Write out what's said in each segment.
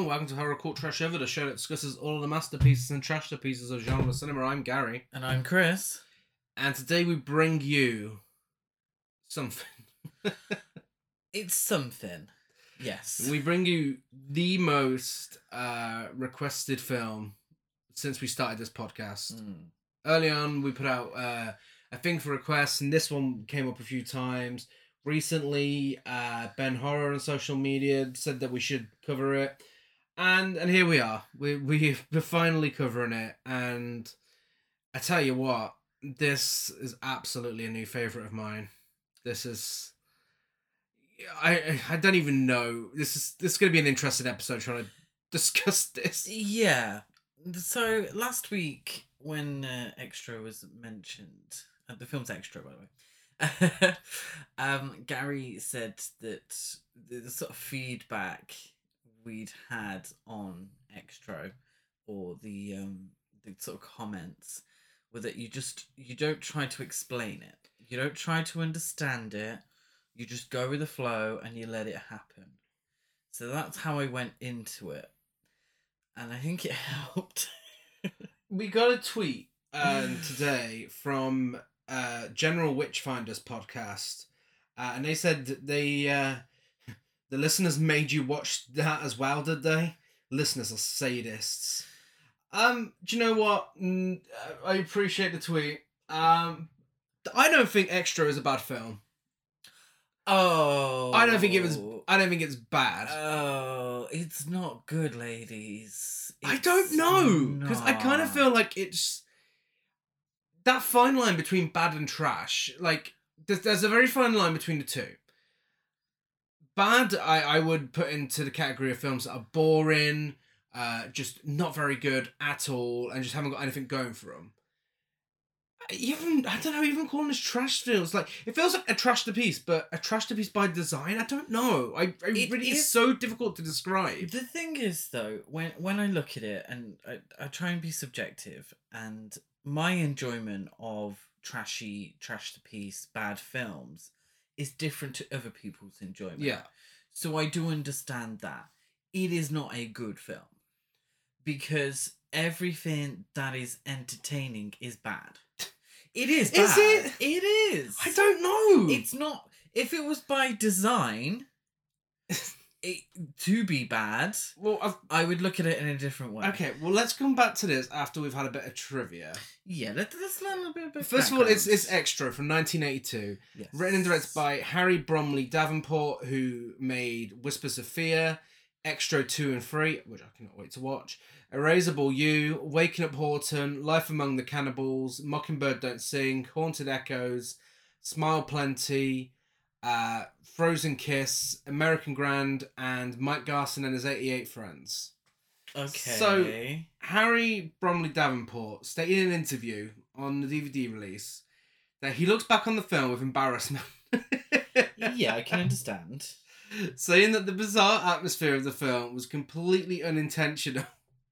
and welcome to Horror Cult Trash Other, the show that discusses all of the masterpieces and trash to pieces of genre cinema. I'm Gary, And I'm Chris. and today we bring you something. It's something. Yes. We bring you the most uh, requested film since we started this podcast. Mm. Early on, we put out uh, a thing for requests, and this one came up a few times. Recently, uh, Ben Horror on social media said that we should cover it, and and here we are. We we we're finally covering it, and I tell you what, this is absolutely a new favorite of mine. This is. I I don't even know. This is this is gonna be an interesting episode trying to discuss this. Yeah. So last week, when uh, Xtro was mentioned, uh, the film's Xtro, by the way, um, Gary said that the, the sort of feedback we'd had on Xtro, or the um, the sort of comments, were that you just you don't try to explain it, you don't try to understand it, you just go with the flow and you let it happen. So that's how I went into it and I think it helped. We got a tweet um, today from uh, General Witchfinders podcast, uh, and they said they uh, the listeners made you watch that as well, did they? Listeners are sadists. Um, do you know what? Mm, I appreciate the tweet. Um, I don't think Xtro is a bad film. Oh, I don't think it was. I don't think it's bad. Oh, it's not good, ladies. I don't know because I kind of feel like it's that fine line between bad and trash. Like there's, there's a very fine line between the two. Bad, I I would put into the category of films that are boring, uh, just not very good at all, and just haven't got anything going for them. Even I don't know, even calling this trash feels like it feels like a trash to piece, but a trash to piece by design. I don't know. I, I It really it's is- so difficult to describe. The thing is, though, when when I look at it and I, I try and be subjective, and my enjoyment of trashy, trash to piece, bad films is different to other people's enjoyment. Yeah. So I do understand that it is not a good film because everything that is entertaining is bad. It is. Is it? It is. I don't know. It's not. If it was by design, it, to be bad, well, I've, I would look at it in a different way. okay. Well, let's come back to this after we've had a bit of trivia. Yeah. Let, let's learn a little bit about. First of all, it's it's. Xtro from 1982, Yes. written and directed by Harry Bromley Davenport, who made Whispers of Fear, Xtro two and three, which I cannot wait to watch. Erasable You, Waking Up Horton, Life Among the Cannibals, Mockingbird Don't Sing, Haunted Echoes, Smile Plenty, uh, Frozen Kiss, American Grand, and Mike Garson and his 88 Friends. Okay. So- Harry Bromley Davenport stated in an interview on the DVD release that he looks back on the film with embarrassment. yeah, I can understand. Saying that the bizarre atmosphere of the film was completely unintentional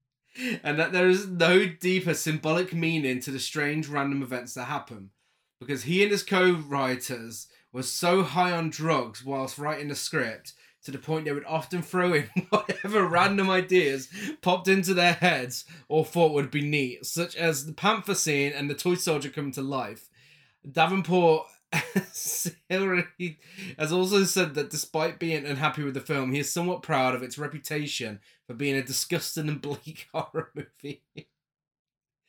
and that there is no deeper symbolic meaning to the strange random events that happen. Because he and his co writers were so high on drugs whilst writing the script to the point they would often throw in whatever random ideas popped into their heads or thought would be neat, such as the panther scene and the toy soldier coming to life. Davenport Hillary has also said that despite being unhappy with the film, he is somewhat proud of its reputation for being a disgusting and bleak horror movie.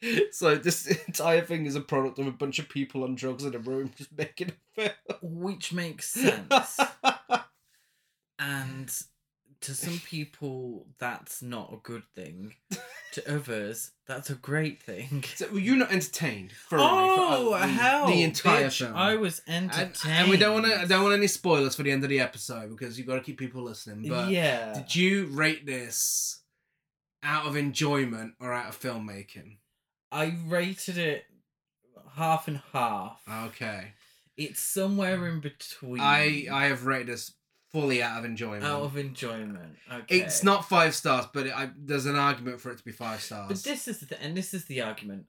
so this entire thing is a product of a bunch of people on drugs in a room just making a film. Which makes sense. and to some people, that's not a good thing. to others, that's a great thing. so were you not entertained? thoroughly Oh for, uh, the- hell! The entire bitch, film. I was and, entertained. and we don't want to. I don't want any spoilers for the end of the episode because you've got to keep people listening. But yeah. did you rate this out of enjoyment or out of filmmaking? I rated it half and half. Okay. It's somewhere in between. I I have rated this fully out of enjoyment. out of enjoyment. Okay. It's not five stars, but it, I, there's an argument for it to be five stars. But this is the th- and this is the argument.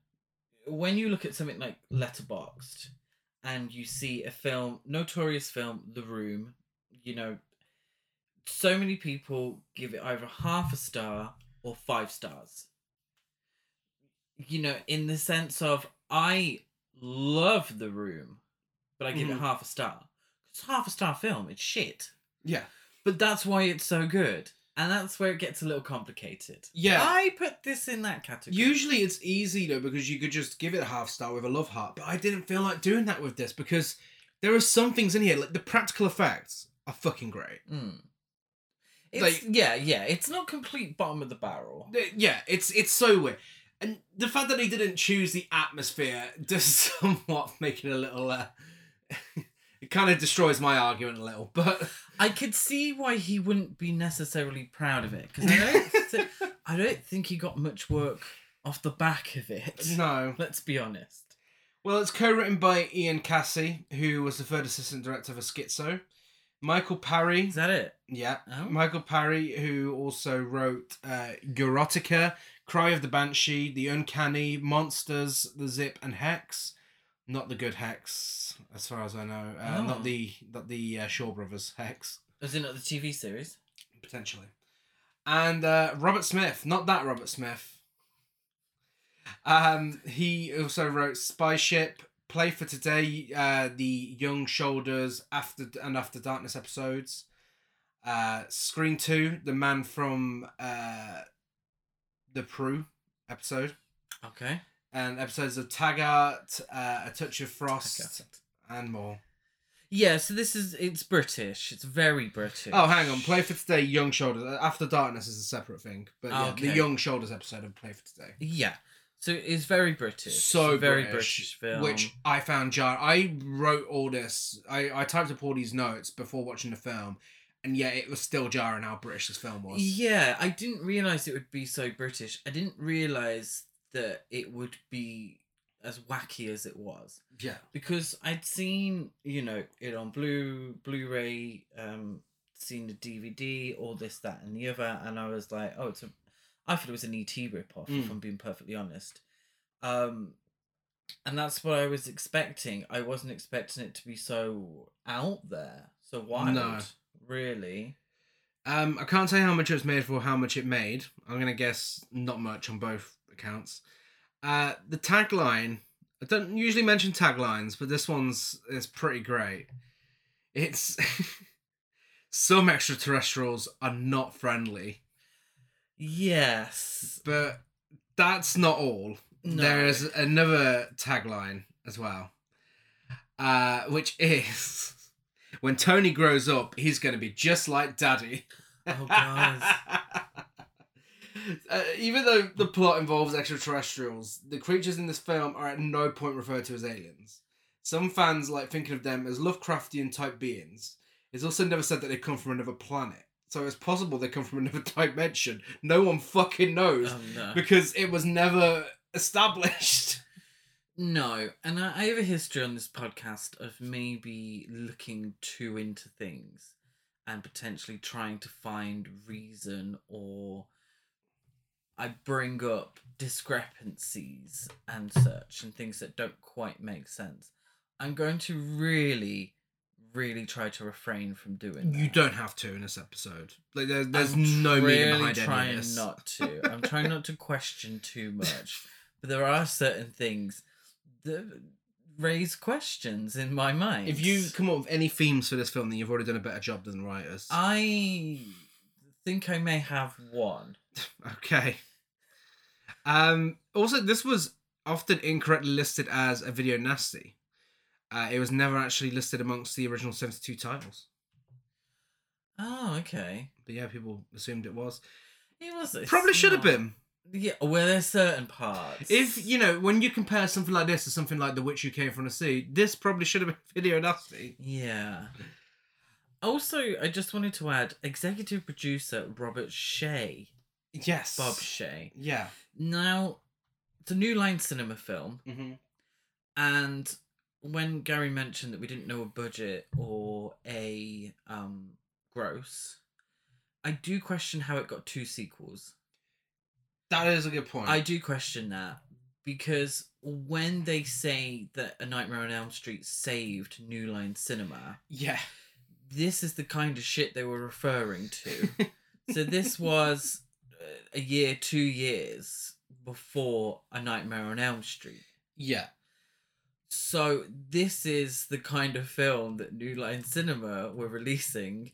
When you look at something like Letterboxd, and you see a film, notorious film, The Room, you know, so many people give it either half a star or five stars. You know, in the sense of I love the room, but I give Mhm. it half a star. It's half a star film. It's shit, Yeah. but that's why it's so good, and that's where it gets a little complicated. Yeah. I put this in that category. Usually it's easy though because you could just give it a half star with a love heart, but I didn't feel like doing that with this because there are some things in here like the practical effects are fucking great. Mm. It's, Like- yeah, yeah. It's not complete bottom of the barrel. Yeah, it's it's so weird. And the fact that he didn't choose the atmosphere does somewhat make it a little uh, it kind of destroys my argument a little, but I could see why he wouldn't be necessarily proud of it because I don't, thi- I don't think he got much work off the back of it. no. Let's be honest. Well, it's co-written by Ian Cassie, who was the third assistant director for Schizo. Michael Parry, Is that it? yeah, Oh. Michael Parry, who also wrote uh, Erotica, Cry of the Banshee, The Uncanny, Monsters, The Zip, and Hex. Not the good Hex, as far as I know. Uh, Oh. Not the not the uh, Shaw Brothers Hex, Was it not the TV series? potentially. And uh, Robert Smith, not that Robert Smith. Um, he also wrote Spy Ship, Play for Today, uh, the Young Shoulders After and After Darkness episodes. Uh, Screen Two, the man from uh, the Prue episode, Okay. and episodes of Taggart, uh, A Touch of Frost, and more. Yeah, so this is it's British. It's very British. Oh, hang on. Play for Today, Young Shoulders. Uh, After Darkness is a separate thing, but yeah, the Young Shoulders episode of Play for Today. Yeah. So it's very British. so very British, British, film. which I found jar. I wrote all this. I I typed up all these notes before watching the film, and yet it was still jarring how British this film was. Yeah, I didn't realize it would be so British. I didn't realize that it would be as wacky as it was Yeah, because I'd seen, you know, it on blue Blu-ray, um, seen the DVD, all this, that, and the other, and I was like, oh, it's a. I thought it was an ET ripoff, if Mm. I'm being perfectly honest. Um, and that's what I was expecting. I wasn't expecting it to be so out there, so wild. No. Really. Um, I can't say how much it was made for, how much it made. I'm gonna guess not much on both accounts. Uh, the tagline. I don't usually mention taglines, but this one's is pretty great. It's some extraterrestrials are not friendly, Yes. but that's not all. No. There's another tagline as well, uh, which is when Tony grows up, he's going to be just like Daddy. Oh, guys. Uh, even though the plot involves extraterrestrials, the creatures in this film are at no point referred to as aliens. Some fans like thinking of them as Lovecraftian type beings. It's also never said that they come from another planet. So it's possible they come from another dimension. No one fucking knows Oh no. because it was never established. No, and I, I have a history on this podcast of maybe looking too into things and potentially trying to find reason or I bring up discrepancies and such and things that don't quite make sense. I'm going to really, really try to refrain from doing that. You don't have to in this episode. Like there, there's I'm no meaning really behind trying any of this. not to. I'm trying not to question too much, but there are certain things that raise questions in my mind. If you come up with any themes for this film, then you've already done a better job than the writers. I think I may have one. Okay. Um. Also, this was often incorrectly listed as a video nasty. Uh, it was never actually listed amongst the original seventy-two titles. Oh, okay. But yeah, people assumed it was. It was Probably should have been. Yeah, well, there's certain parts. If you know, when you compare something like this to something like The Witch Who Came from the Sea, this probably should have been video nasty. Yeah. Also, I just wanted to add executive producer Robert Shea, Yes. Bob Shea. Yeah. Now, it's a new line cinema film, Mm-hmm. and when Gary mentioned that we didn't know a budget or a um gross, I do question how it got two sequels. That is a good point. I do question that because when they say that A Nightmare on Elm Street saved New Line Cinema, yeah. this is the kind of shit they were referring to. so this was uh, a year, two years before A Nightmare on Elm Street. Yeah. So this is the kind of film that New Line Cinema were releasing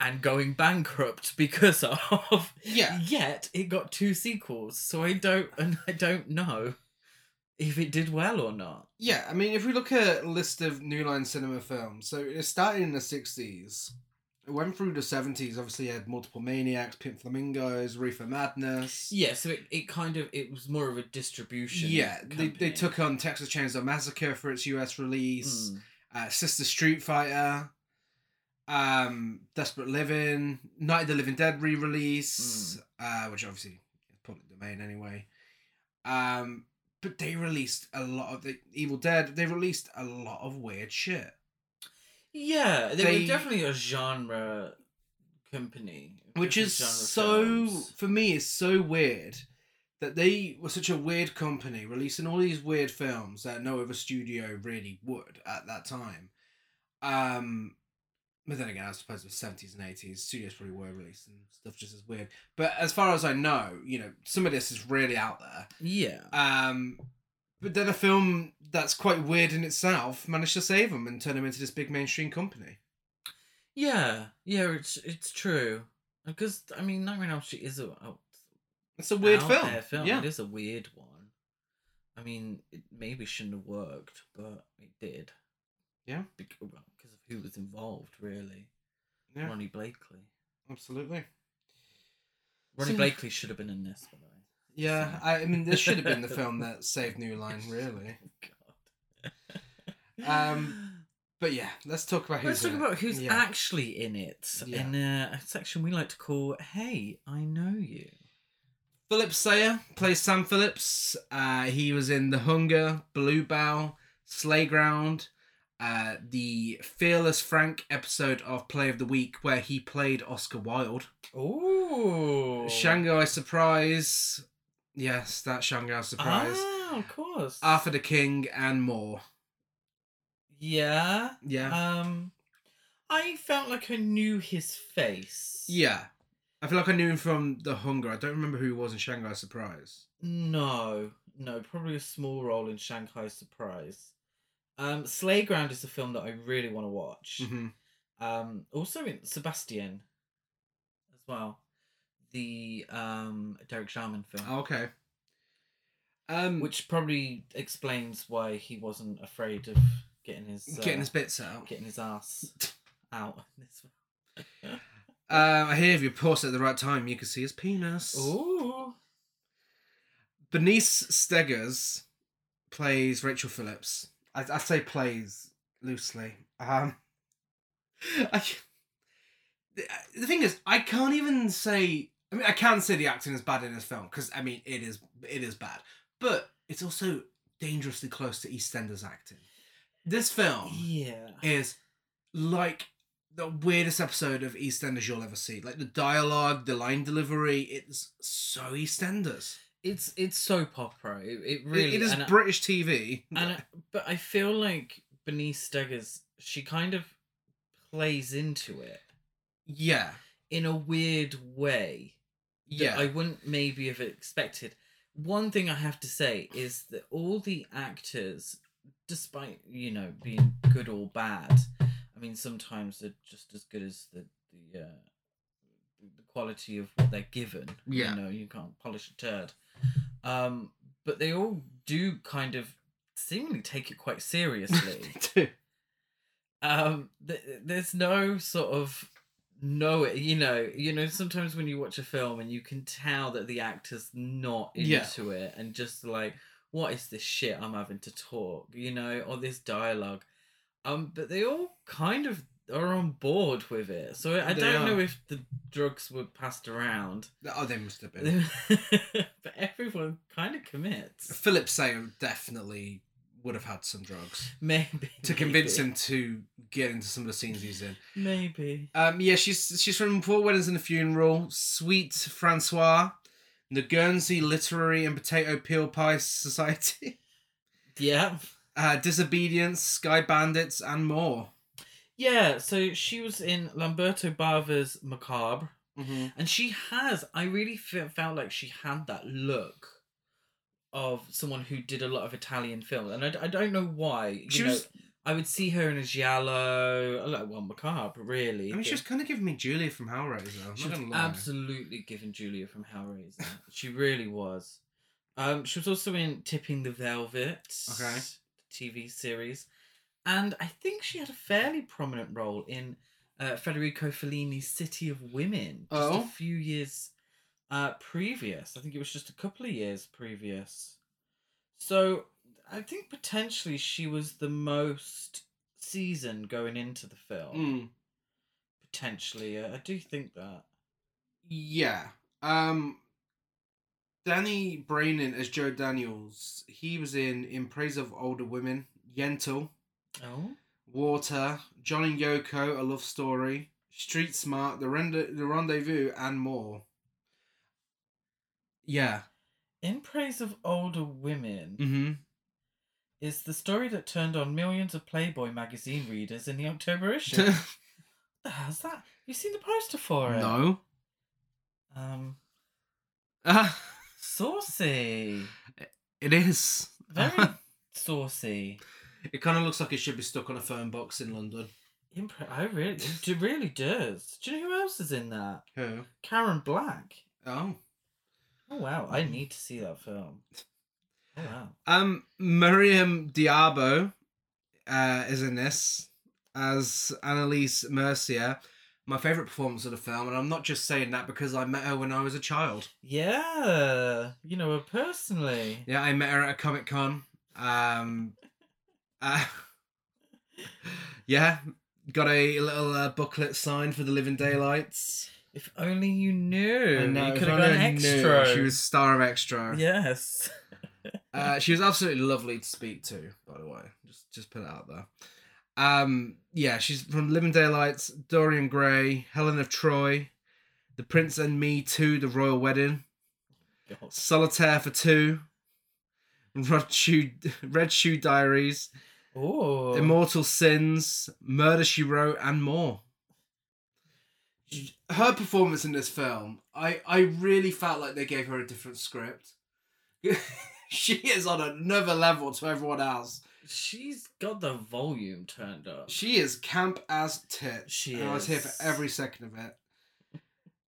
and going bankrupt because of. Yeah. Yet it got two sequels, so I don't and I don't know if it did well or not. Yeah, I mean, if we look at a list of New Line Cinema films, so it started in the 60s. It went through the 70s, obviously had Multiple Maniacs, Pink Flamingos, Reefer Madness. Yeah, so it, it kind of it was more of a distribution. Yeah, they, they took on Texas Chainsaw Massacre for its US release, Mm. uh, Sister Street Fighter, um, Desperate Living, Night of the Living Dead re release, uh, which obviously is public domain anyway. Um, but they released a lot of the Evil Dead, they released a lot of weird shit. Yeah, they, They- were definitely a genre company, which is so films. for me is so weird that they were such a weird company releasing all these weird films that no other studio really would at that time um but then again i suppose the 70s and 80s studios probably were releasing stuff just as weird but as far as i know you know some of this is really out there Yeah, um but then a film that's quite weird in itself managed to save them and turn them into this big mainstream company yeah, yeah. It's it's true because I mean, Nightmare on Elm Street is a, a it's a weird film. film. yeah It is a weird one. I mean, it maybe shouldn't have worked, but it did. Yeah. because, well, who was involved, really. Yeah. Ronee Blakley. absolutely Ronnie So- Blakley should have been in this, by the way. Yeah, So- I, I mean, this should have been the film that saved New Line, really. God. Um, But yeah, let's talk about who's Let's talk about who's Yeah. actually in it Yeah. in a, a section we like to call "Hey, I Know You." Philip Sayer plays Sam Phillips. Uh, he was in The Hunger, Blue Bow, Slayground, uh, the Fearless Frank episode of Play of the Week where he played Oscar Wilde. Oh, Shanghai Surprise. Yes, that Shanghai Surprise. Ah, of course. Arthur the King and more. yeah. Yeah. Um, I felt like I knew his face. yeah. I feel like I knew him from The Hunger. I don't remember who he was in Shanghai Surprise. No, no, probably a small role in Shanghai Surprise. Um, Slayground is a film that I really want to watch. hmm Um, also in Sebastian, as well, the um Derek Jarman film, Okay. Um, which probably explains why he wasn't afraid of getting his uh, getting his bits out. getting his ass out. Um, I hear if you pause at the right time, you can see his penis. Ooh, Bernice Stegers plays Rachel Phillips. I, I say plays loosely. Um, I, the, the thing is, I can't even say. I mean, I can say the acting is bad in this film because I mean it is it is bad, but it's also dangerously close to EastEnders acting. This film yeah. is like the weirdest episode of EastEnders you'll ever see. Like the dialogue, the line delivery, it's so EastEnders. It's it's soap opera. It, it really it is and I- British TV. and I, but I feel like Bernice Stegers, she kind of plays into it yeah, in a weird way yeah, I wouldn't maybe have expected. One thing I have to say is that all the actors, despite you know being good or bad, I mean sometimes they're just as good as the the uh, the quality of what they're given. Yeah. you know you can't polish a turd. Um, but they all do kind of seemingly take it quite seriously. um th- there's no sort of no you know you know sometimes when you watch a film and you can tell that the actor's not Yeah. into it and just like what is this shit i'm having to talk you know or this dialogue um but they all kind of are on board with it. So i They don't know if the drugs were passed around. Oh, they must have been. but everyone kind of commits. Philip Sayer definitely would have had some drugs maybe. to convince maybe, him to get into some of the scenes he's in. maybe. Um, yeah, she's she's from Four Weddings and a Funeral, Sweet Francois, the Guernsey Literary and Potato Peel Pie Society, yeah. Uh, Disobedience, Sky Bandits, and more. Yeah, so she was in Lamberto Bava's Macabre, Mm-hmm. and she has. I really fe- felt like she had that look of someone who did a lot of Italian films, and I, I don't know why. You She know, was. I would see her in a giallo, like well, Macabre, really. I mean, she was kind of giving me Julia from Hellraiser. I'm she not was lie. absolutely giving Julia from Hellraiser. she really was. Um, she was also in Tipping the Velvet, Okay. TV series, and I think she had a fairly prominent role in uh, Federico Fellini's City of Women just Oh. a few years uh, previous. I think it was just a couple of years previous. So I think potentially she was the most seasoned going into the film. Mm. Potentially, uh, I do think that. Yeah. Um Danny Brainin as Joe Daniels. He was in In Praise of Older Women, Yentl, Oh. Water, John and Yoko, A Love Story, Street Smart, The, Rend- the Rendezvous, and more. Yeah. In Praise of Older Women Mm-hmm. is the story that turned on millions of Playboy magazine readers in the October issue. what the hell's that? You seen the poster for it? no. Um, Ah, saucy. it is. Very saucy. It kind of looks like it should be stuck on a phone box in London. Impre- I really, it really does. Do you know who else is in that? Who? Karen Black. Oh. Oh wow, I need to see that film. Oh wow. Um, Maryam d'Abo uh, is in this as Annalise Mercier. My favourite performance of the film, and I'm not just saying that because I met her when I was a child. Yeah, you know her personally. Yeah, I met her at a Comic Con. Um, uh, yeah, got a little uh, booklet signed for the Living Daylights. If only you knew. And, uh, you could have gone I knew. She was star of Xtro. Yes. Uh, she was absolutely lovely to speak to, by the way. Just just put it out there. Um, yeah, she's from Living Daylights, Dorian Gray, Helen of Troy, The Prince and Me 2, The Royal Wedding, God. Solitaire for Two, Red Shoe, Red Shoe Diaries, Oh. Immortal Sins, Murder She Wrote, and more. Her performance in this film, I, I really felt like they gave her a different script. she is on another level to everyone else. She's got the volume turned up. She is camp as tit. She and I was here for every second of it.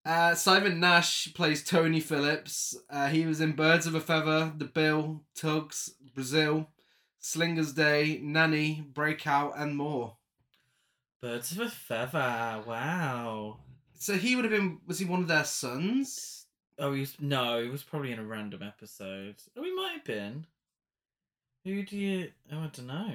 Uh, Simon Nash plays Tony Phillips. Uh, he was in Birds of a Feather, The Bill, Tugs, Brazil, Slinger's Day, Nanny, Breakout, and more. Birds of a feather. Wow. So he would have been. Was he one of their sons? Oh, he's no. He was probably in a random episode. Oh, he might have been. Who do you? Oh, I don't know.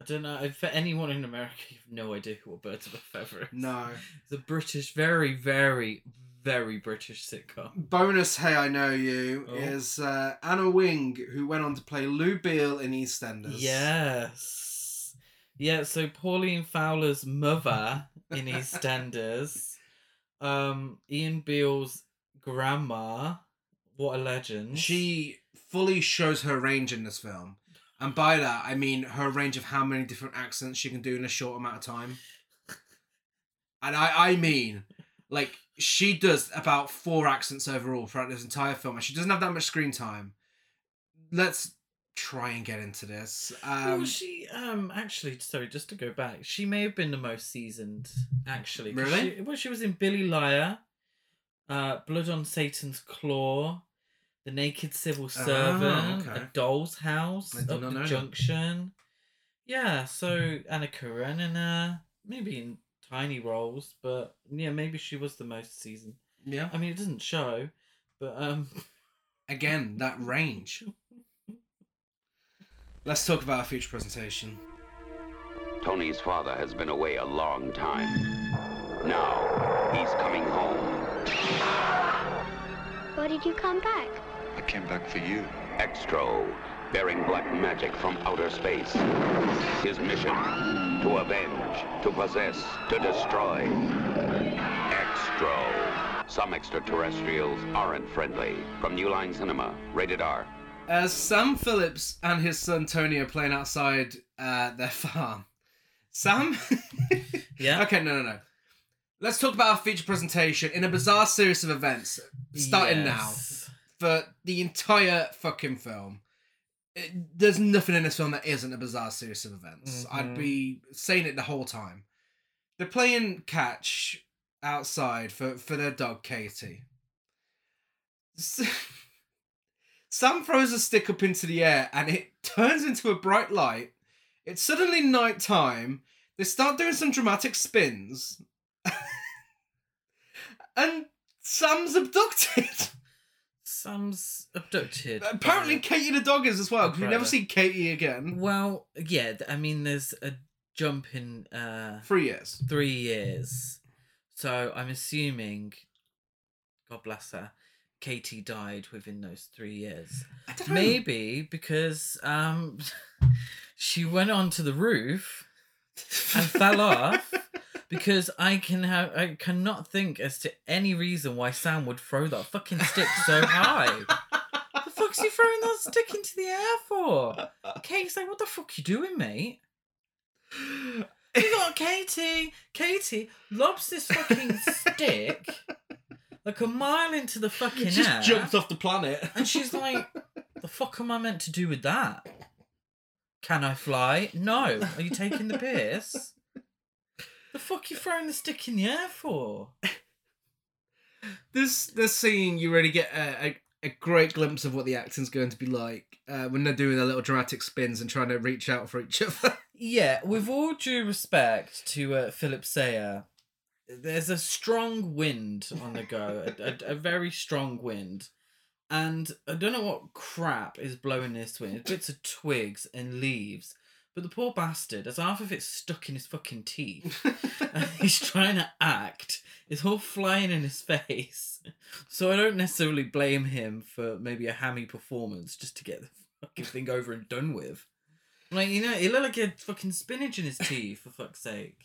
I don't know. For anyone in America, you have no idea who a Birds of a Feather is. No. It's a British, very, very, very British sitcom. Bonus Hey I Know You Oh. is uh, Anna Wing, who went on to play Lou Beale in EastEnders. Yes. Yeah, so Pauline Fowler's mother in EastEnders, um, Ian Beale's grandma, what a legend. She fully shows her range in this film. And by that, I mean her range of how many different accents she can do in a short amount of time. And I, I mean, like, she does about four accents overall throughout this entire film, and she doesn't have that much screen time. Let's try and get into this. Um, well, she um actually sorry, just to go back, she may have been the most seasoned actually. Really? She, well, she was in Billy Liar, uh, Blood on Satan's Claw, The Naked Civil Servant, Oh, okay. A Doll's House, Up the know that. Junction. Yeah, so Anna Karenina, maybe in tiny roles, but yeah, maybe she was the most seasoned. yeah. I mean, it doesn't show, but um, Again, that range. Let's talk about our future presentation. Tony's father has been away a long time. Now, he's coming home. Why did you come back? I came back for you. Xtro, bearing black magic from outer space. His mission, to avenge, to possess, to destroy. Xtro. Some extraterrestrials aren't friendly. From New Line Cinema, rated R. As Sam Phillips and his son Tony are playing outside uh, their farm, Sam. Yeah. Okay, no, no, no. Let's talk about our feature presentation in a bizarre series of events, starting now for the entire fucking film. It- there's nothing in this film that isn't a bizarre series of events. I'd Mhm. be saying it the whole time. They're playing catch outside for, for their dog Katie. Sam throws a stick up into the air and it turns into a bright light. It's suddenly night time. They start doing some dramatic spins. and Sam's abducted. Sam's abducted. Apparently, by- Katie the dog is as well. 'cause We never see Katie again. Well, yeah. I mean, there's a jump in uh Three years. three years, so I'm assuming, God bless her, Katie died within those three years. I don't know. Maybe because um, she went onto the roof and fell off. Because I can have, I cannot think as to any reason why Sam would throw that fucking stick so high. the fuck's he throwing that stick into the air for? Kate's like, what the fuck you doing, mate? You got Katie. Katie lobs this fucking stick like a mile into the fucking air. just air. jumped off the planet. And she's like, the fuck am I meant to do with that? Can I fly? No. Are you taking the piss? The fuck you throwing the stick in the air for? this this scene, you really get a, a, a great glimpse of what the acting's going to be like uh, when they're doing their little dramatic spins and trying to reach out for each other. Yeah, with all due respect to uh, Philip Sayer, there's a strong wind on the go, a, a, a very strong wind. And I don't know what crap is blowing this wind. It's bits of twigs and leaves. But the poor bastard has half of it stuck in his fucking teeth. and he's trying to act. It's all flying in his face. So I don't necessarily blame him for maybe a hammy performance just to get the fucking thing over and done with. Like, you know, he looked like he had fucking spinach in his teeth, for fuck's sake.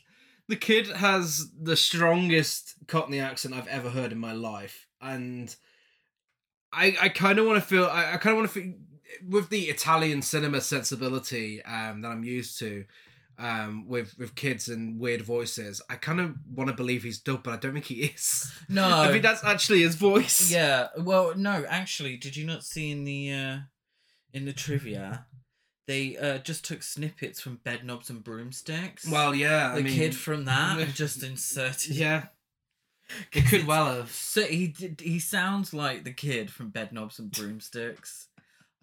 the kid has the strongest Cockney accent I've ever heard in my life, and I I kind of want to feel I, I kind of want to feel with the Italian cinema sensibility um, that I'm used to. Um, with with kids and weird voices, I kind of want to believe he's dubbed, but I don't think he is. No. I think that's actually his voice. Yeah, well, no, actually, did you not see in the uh in the trivia they uh just took snippets from Bed Knobs and Broomsticks? Well, yeah. the I mean, kid from that and just inserted. yeah, it could well have. So he did, he sounds like the kid from Bed Knobs and Broomsticks,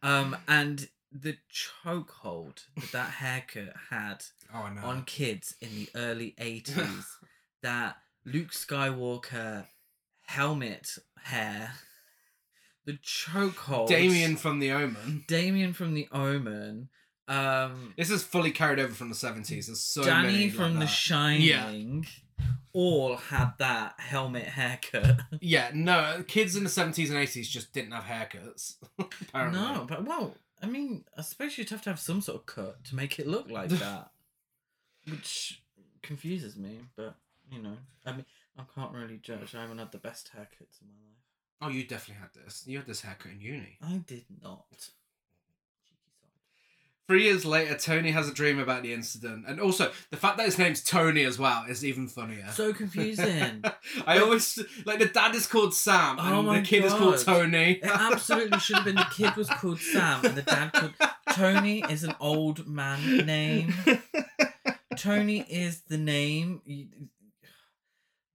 um, and the chokehold that that haircut had Oh, know. on kids in the early 80s that Luke Skywalker helmet hair, the chokehold. Damien from The Omen. Damien from The Omen. Um, This is fully carried over from the seventies. There's so Danny many from like The. Shining. All had that helmet haircut. Yeah, no, kids in the seventies and eighties just didn't have haircuts. apparently. No, but well, I mean, I suppose you'd have to have some sort of cut to make it look like that, which confuses me. But you know, I mean, I can't really judge. I haven't had the best haircuts in my life. Oh, you definitely had this. You had this haircut in uni. I did not. Three years later, Tony has a dream about the incident, and also the fact that his name's Tony as well is even funnier. So confusing. I always like the dad is called Sam oh and Oh my the kid is called God. Tony. It absolutely should have been the kid was called Sam and the dad called Tony is an old man name. Tony is the name you,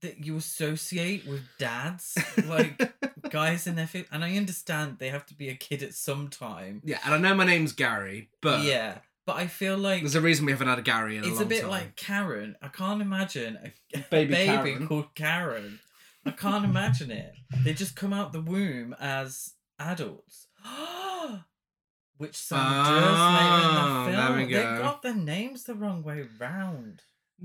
that you associate with dads, like guys in their fif- and I understand they have to be a kid at some time. yeah, and I know my name's Gary, but yeah, but I feel like there's a reason we haven't had a Gary in a it's a bit time. like Karen. I can't imagine a, a Baby baby, Karen. called Karen. I can't imagine it. They just come out the womb as adults. Which Sam does later in the there film. They go. got their names the wrong way round.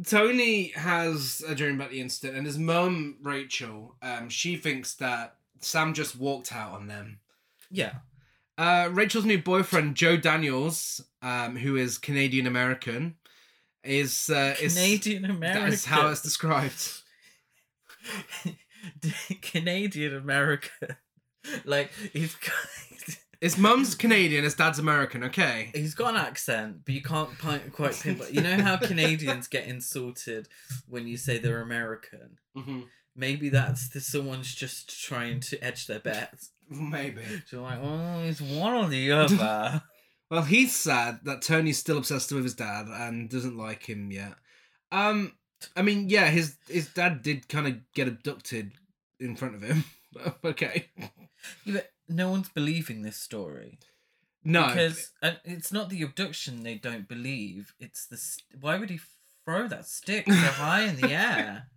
Tony has a dream about the incident, and his mum Rachel, um, she thinks that Sam just walked out on them. Yeah. Uh, Rachel's new boyfriend Joe Daniels, um, who is Canadian American, is uh, is Canadian American. That is how it's described. Canadian American. Like he's got, His mum's Canadian, his dad's American. Okay. He's got an accent, but you can't pi- quite pinpoint. You know how Canadians get insulted when you say they're American. hmm Maybe that's the, someone's just trying to edge their bets. Maybe. So like, oh, it's one or the other. Well, he's sad that Tony's still obsessed with his dad and doesn't like him yet. Um, I mean, yeah, his his dad did kind of get abducted in front of him. okay. yeah, but no one's believing this story. No. because uh, it's not the abduction they don't believe. It's the st- why would he throw that stick so high in the air?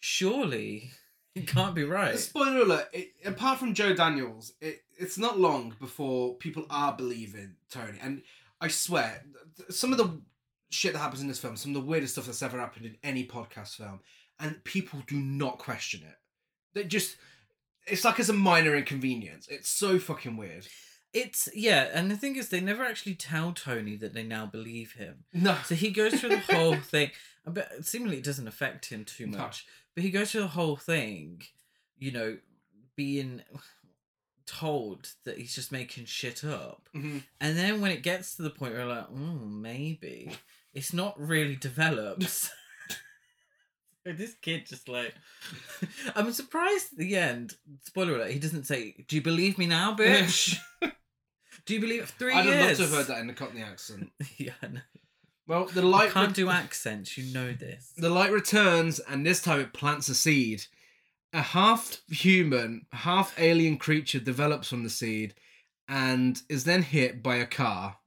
Surely it can't be right. Spoiler alert! It, apart from Joe Daniels, it, it's not long before people are believing Tony. And I swear, some of the shit that happens in this film, some of the weirdest stuff that's ever happened in any podcast film, and people do not question it. They just, it's like it's a minor inconvenience. It's so fucking weird. It's yeah, and the thing is, they never actually tell Tony that they now believe him. No. So he goes through the whole thing, but seemingly it doesn't affect him too No. much. But he goes through the whole thing, you know, being told that he's just making shit up. Mhm. And then when it gets to the point where like, mm, maybe it's not really developed. this kid just like, I'm surprised at the end. Spoiler alert: he doesn't say, "Do you believe me now, bitch?" Do you believe it? three I'd have loved years? to have heard that in the Cockney accent. yeah, I know. Well, the I light can't do accents. You know this. The light returns, and this time it plants a seed. A half human, half alien creature develops from the seed and is then hit by a car.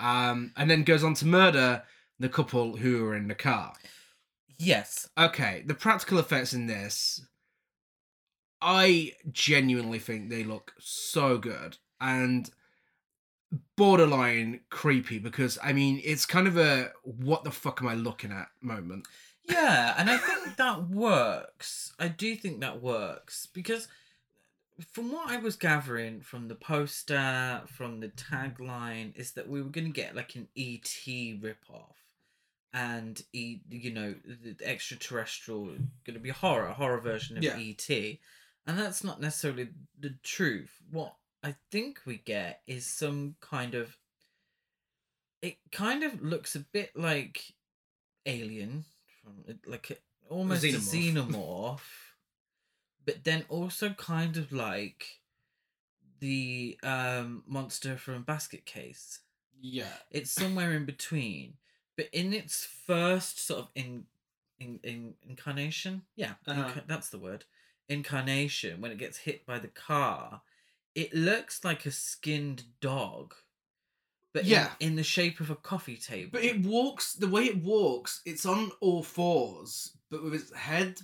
Um, and then goes on to murder the couple who are in the car. Yes. Okay, the practical effects in this, I genuinely think they look so good and borderline creepy because I mean it's kind of a what the fuck am I looking at moment. Yeah, and I think that works. I do think that works because from what I was gathering from the poster, from the tagline, is that we were going to get like an ET ripoff, and e, you know, the extraterrestrial going to be horror, horror version of Yeah. ET, and that's not necessarily the truth. What I think we get is some kind of. It kind of looks a bit like Alien, from like a, almost a Xenomorph. xenomorph, but then also kind of like the um monster from Basket Case. Yeah. It's somewhere in between, but in its first sort of in in, in incarnation, yeah, Uh-huh. inca- that's the word. Incarnation when it gets hit by the car, it looks like a skinned dog, but Yeah. in, the shape of a coffee table. But it walks the way it walks, it's on all fours, but with its head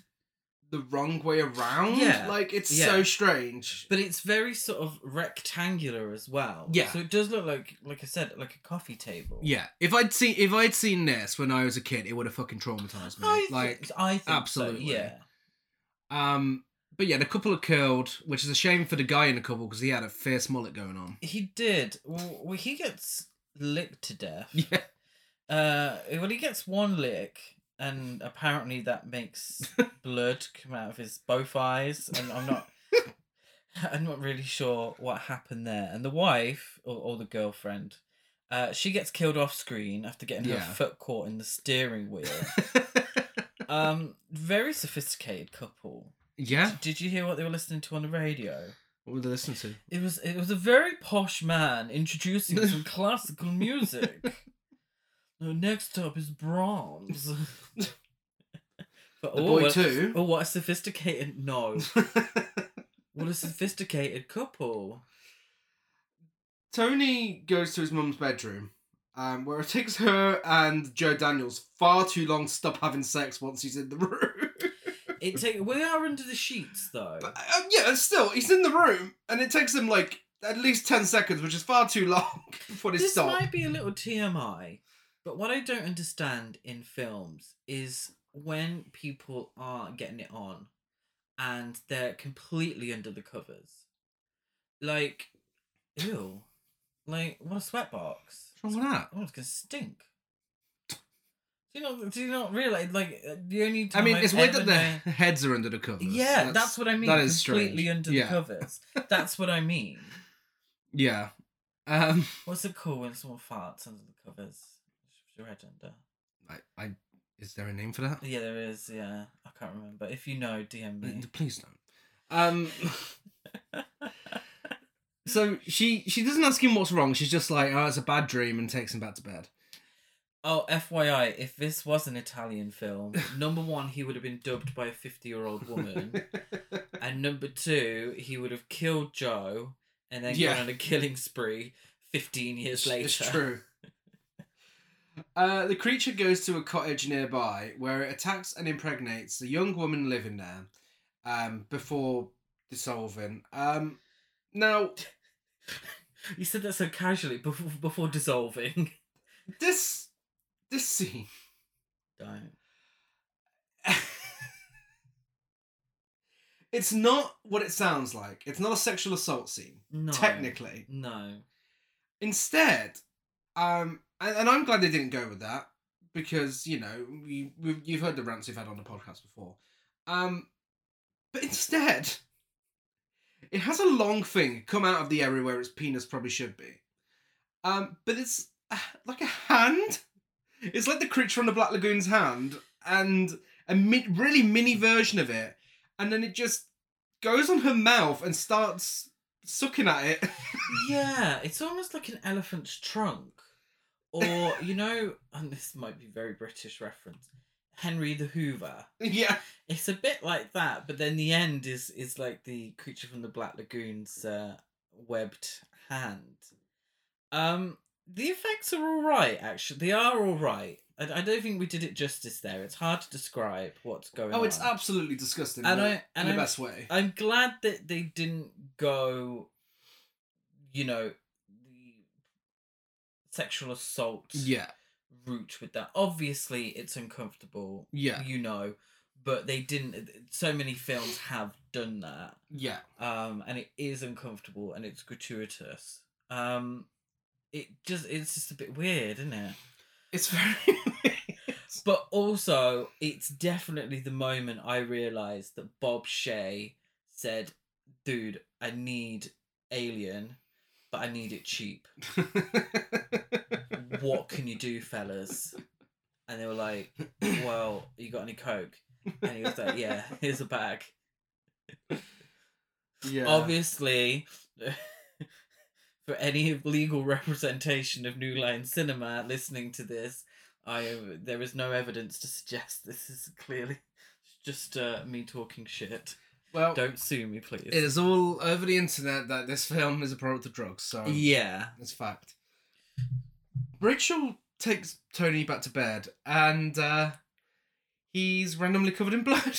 the wrong way around. Yeah, Like it's yeah. so strange. but it's very sort of rectangular as well. Yeah. So it does look like, like I said, like a coffee table. Yeah. If I'd seen if I'd seen this when I was a kid, it would have fucking traumatized me. I like think, I think absolutely. So, yeah. um but yeah, the couple are killed, which is a shame for the guy in the couple because he had a fierce mullet going on. He did. Well, well, he gets licked to death. Yeah. Uh, well, he gets one lick, and apparently that makes blood come out of his both eyes, and I'm not. I'm not really sure what happened there. And the wife or, or the girlfriend, uh, she gets killed off screen after getting Yeah. her foot caught in the steering wheel. um, very sophisticated couple. Yeah. Did you hear what they were listening to on the radio? What were they listening to? It was it was a very posh man introducing some classical music. Now, next up is Brahms. but, The oh, boy what- too. Oh, what a sophisticated no! What a sophisticated couple. Tony goes to his mum's bedroom, um, where it takes her and Joe Daniels far too long to stop having sex once he's in the room. It take we are under the sheets though. But, uh, yeah, still, he's in the room, and it takes him like at least 10 seconds, which is far too long before they this stop. might be a little TMI, but what I don't understand in films is when people are getting it on and they're completely under the covers. Like, ew. Like, what a sweatbox. What's wrong with that? Oh, it's gonna stink. Do you not? Do you not realize? Like, uh, the only I time mean, I've it's weird ever that their known- heads are under the covers. Yeah, that's, what I mean. That is completely strange. under yeah. the covers. That's what I mean. Yeah. Um, What's it called when someone farts under the covers? Your agenda? I, I, is there a name for that? Yeah, there is. Yeah, I can't remember. If you know, DM me. Please don't. Um, so she she doesn't ask him what's wrong. She's just like, oh, it's a bad dream, and takes him back to bed. Oh, FYI, if this was an Italian film, number one, he would have been dubbed by a 50 year old woman. and number two, he would have killed Joe and then Yeah. gone on a killing spree 15 years later. It's true. Uh, the creature goes to a cottage nearby where it attacks and impregnates the young woman living there um, before dissolving. Um, now, You said that so casually before, before dissolving. this this scene Don't. it's not what it sounds like. It's not a sexual assault scene, No. technically. No. Instead, um, and, and I'm glad they didn't go with that because you know you we've, you've heard the rants we've had on the podcast before. Um, but instead, it has a long thing come out of the area where its penis probably should be. Um, but it's uh, like a hand. It's like the creature on the Black Lagoon's hand, and a mi- really mini version of it, and then it just goes on her mouth and starts sucking at it. Yeah, it's almost like an elephant's trunk. Or, you know, and this might be very British reference, Henry the Hoover. yeah. It's a bit like that, but then the end is is like the creature from the Black Lagoon's uh, webbed hand. Um, the effects are all right. Actually, they are all right. I, I don't think we did it justice there. It's hard to describe what's going on. Oh, it's absolutely disgusting. And I- and in I'm- best way. I'm glad that they didn't go, you know, the sexual assault yeah, route with that. Obviously, it's uncomfortable. yeah, You know, but they didn't. So many films have done that, yeah. um, and it is uncomfortable and it's gratuitous. Um, it just it's just a bit weird, isn't it? It's very. But also, it's definitely the moment I realised that Bob Shaye said, "Dude, I need Alien, but I need it cheap. What can you do, fellas?" And they were like, "Well, you got any coke?" And he was like, "Yeah, here's a bag." yeah. Obviously, for any legal representation of New Line Cinema listening to this, I there is no evidence to suggest this is clearly just uh, me talking shit. Well, Don't sue me, please. it is all over the internet that this film is a product of drugs. So Yeah. it's fact. Rachel takes Tony back to bed, and uh, he's randomly covered in blood.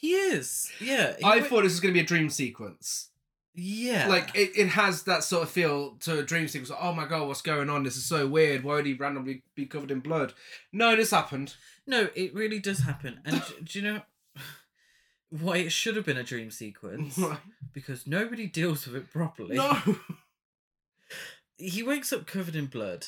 He is. Yeah. he I wa- thought this was going to be a dream sequence. Yeah. Like it, it has that sort of feel to a dream sequence. Oh my god, what's going on? This is so weird. Why would he randomly be covered in blood? No, this happened. No, it really does happen. And do you know why it should have been a dream sequence? Because nobody deals with it properly. no, He wakes up covered in blood.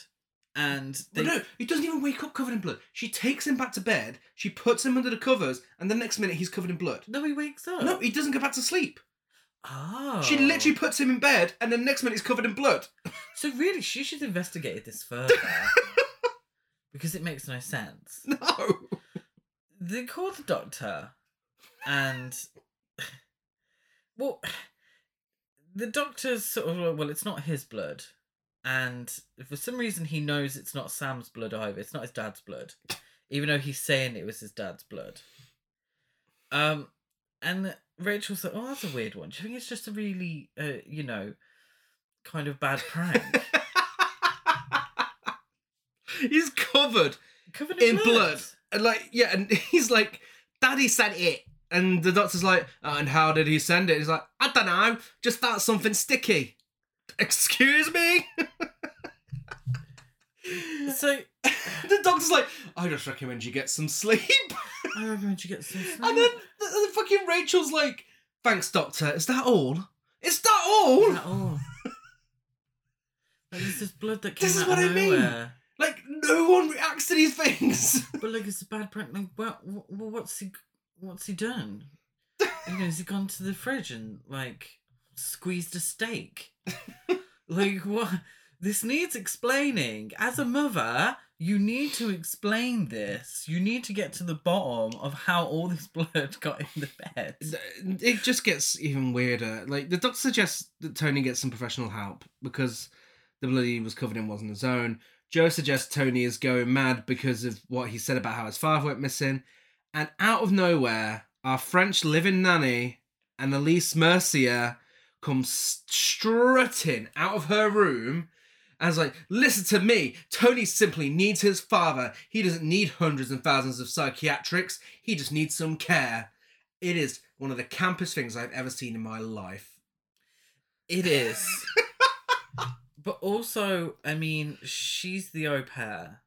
And they, no, he doesn't even wake up covered in blood. She takes him back to bed. She puts him under the covers, and the next minute he's covered in blood. no, he wakes up. No, he doesn't go back to sleep. Oh. She literally puts him in bed, and the next minute he's covered in blood. So really, she should have investigated this further. because it makes no sense. No. They call the doctor, and well, the doctor's sort of well, it's not his blood, and for some reason he knows it's not Sam's blood either. It's not his dad's blood, even though he's saying it was his dad's blood. Um, and Rachel's like, "Oh, that's a weird one. Do you think it's just a really, uh, you know, kind of bad prank?" he's covered Covered in, in blood. And like, yeah, and he's like, Daddy sent it. And the doctor's like, "Oh, and how did he send it? He's like, I don't know. Just thought something sticky. Excuse me? So the doctor's like, I just recommend you get some sleep. I recommend you get some. Sleep. And then the, the fucking Rachel's like, thanks, doctor. Is that all? Is that all? at all. Like, there's this blood that came This is out what of I mean. nowhere. Like, no one reacts to these things. But like, it's a bad prank. Like, well, well, what's he, what's he done? you know, has he gone to the fridge and like squeezed a steak. like what? This needs explaining. As a mother, you need to explain this. You need to get to the bottom of how all this blood got in the bed. It just gets even weirder. Like the doctor suggests that Tony gets some professional help because the blood he was covered in wasn't his own. Joe suggests Tony is going mad because of what he said about how his father went missing. And out of nowhere, our French living nanny, Annalise Mercier, comes strutting out of her room and is like, listen to me. Tony simply needs his father. He doesn't need hundreds and thousands of psychiatrics. He just needs some care. It is one of the campest things I've ever seen in my life. It is. but also, I mean, she's the au pair.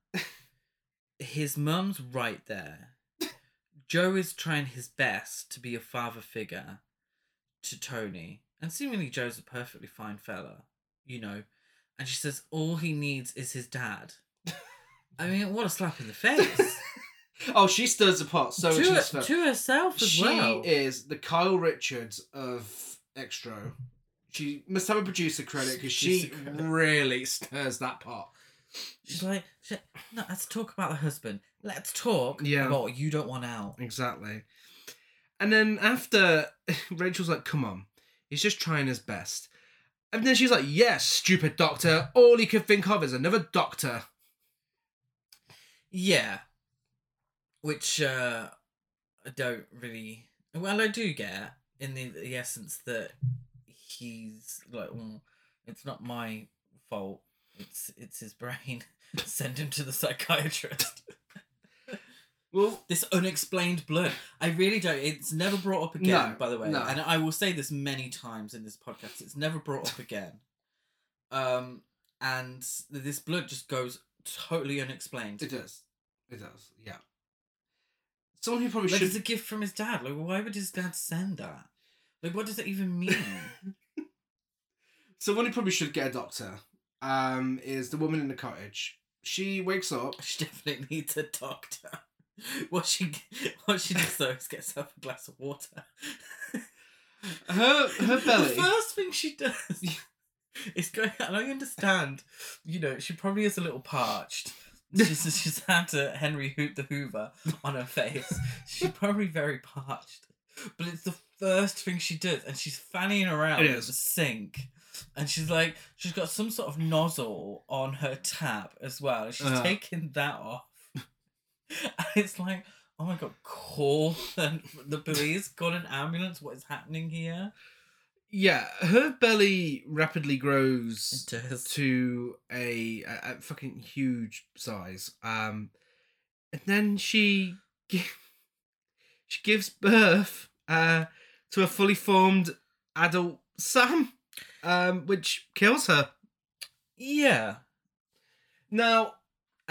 His mum's right there. Joe is trying his best to be a father figure to Tony. And seemingly Joe's a perfectly fine fella, you know. And she says all he needs is his dad. I mean, what a slap in the face. Oh, she stirs the pot so to, to herself as She well. is the Kyle Richards of Xtro. She must have a producer credit because she credit. really stirs that pot. She's like, she- no, let's talk about the husband. Let's talk Yeah. about what you don't want out. Exactly. And then after Rachel's like, come on, he's just trying his best. And then she's like, yes, stupid doctor. All he could think of is another doctor. Yeah. Which uh I don't really well I do get in the, the essence that he's like well, it's not my fault. It's it's his brain. Send him to the psychiatrist. Well, this unexplained blood. I really don't. It's never brought up again, No, by the way. no. And I will say this many times in this podcast. It's never brought up again. Um, and this blood just goes totally unexplained. it does. It does, yeah. Someone who probably Like should it's a gift from his dad. Like, why would his dad send that? Like, what does it even mean? Someone who probably should get a doctor um, is the woman in the cottage. She wakes up. she definitely needs a doctor. What she what she does though is get herself a glass of water. Her her belly. The first thing she does is go. And I understand, you know, she probably is a little parched. She's, she's had a Henry Hoot the Hoover on her face. She's probably very parched. But it's the first thing she does, and she's fanning around at the sink. And she's like, she's got some sort of nozzle on her tap as well. She's Uh-huh. taking that off. And it's like, oh my god, call the, the police, call an ambulance. What is happening here? Yeah, her belly rapidly grows It does. to a, a, a fucking huge size. Um, and then she gi- she gives birth uh, to a fully formed adult Sam, um, which kills her. Yeah. Now,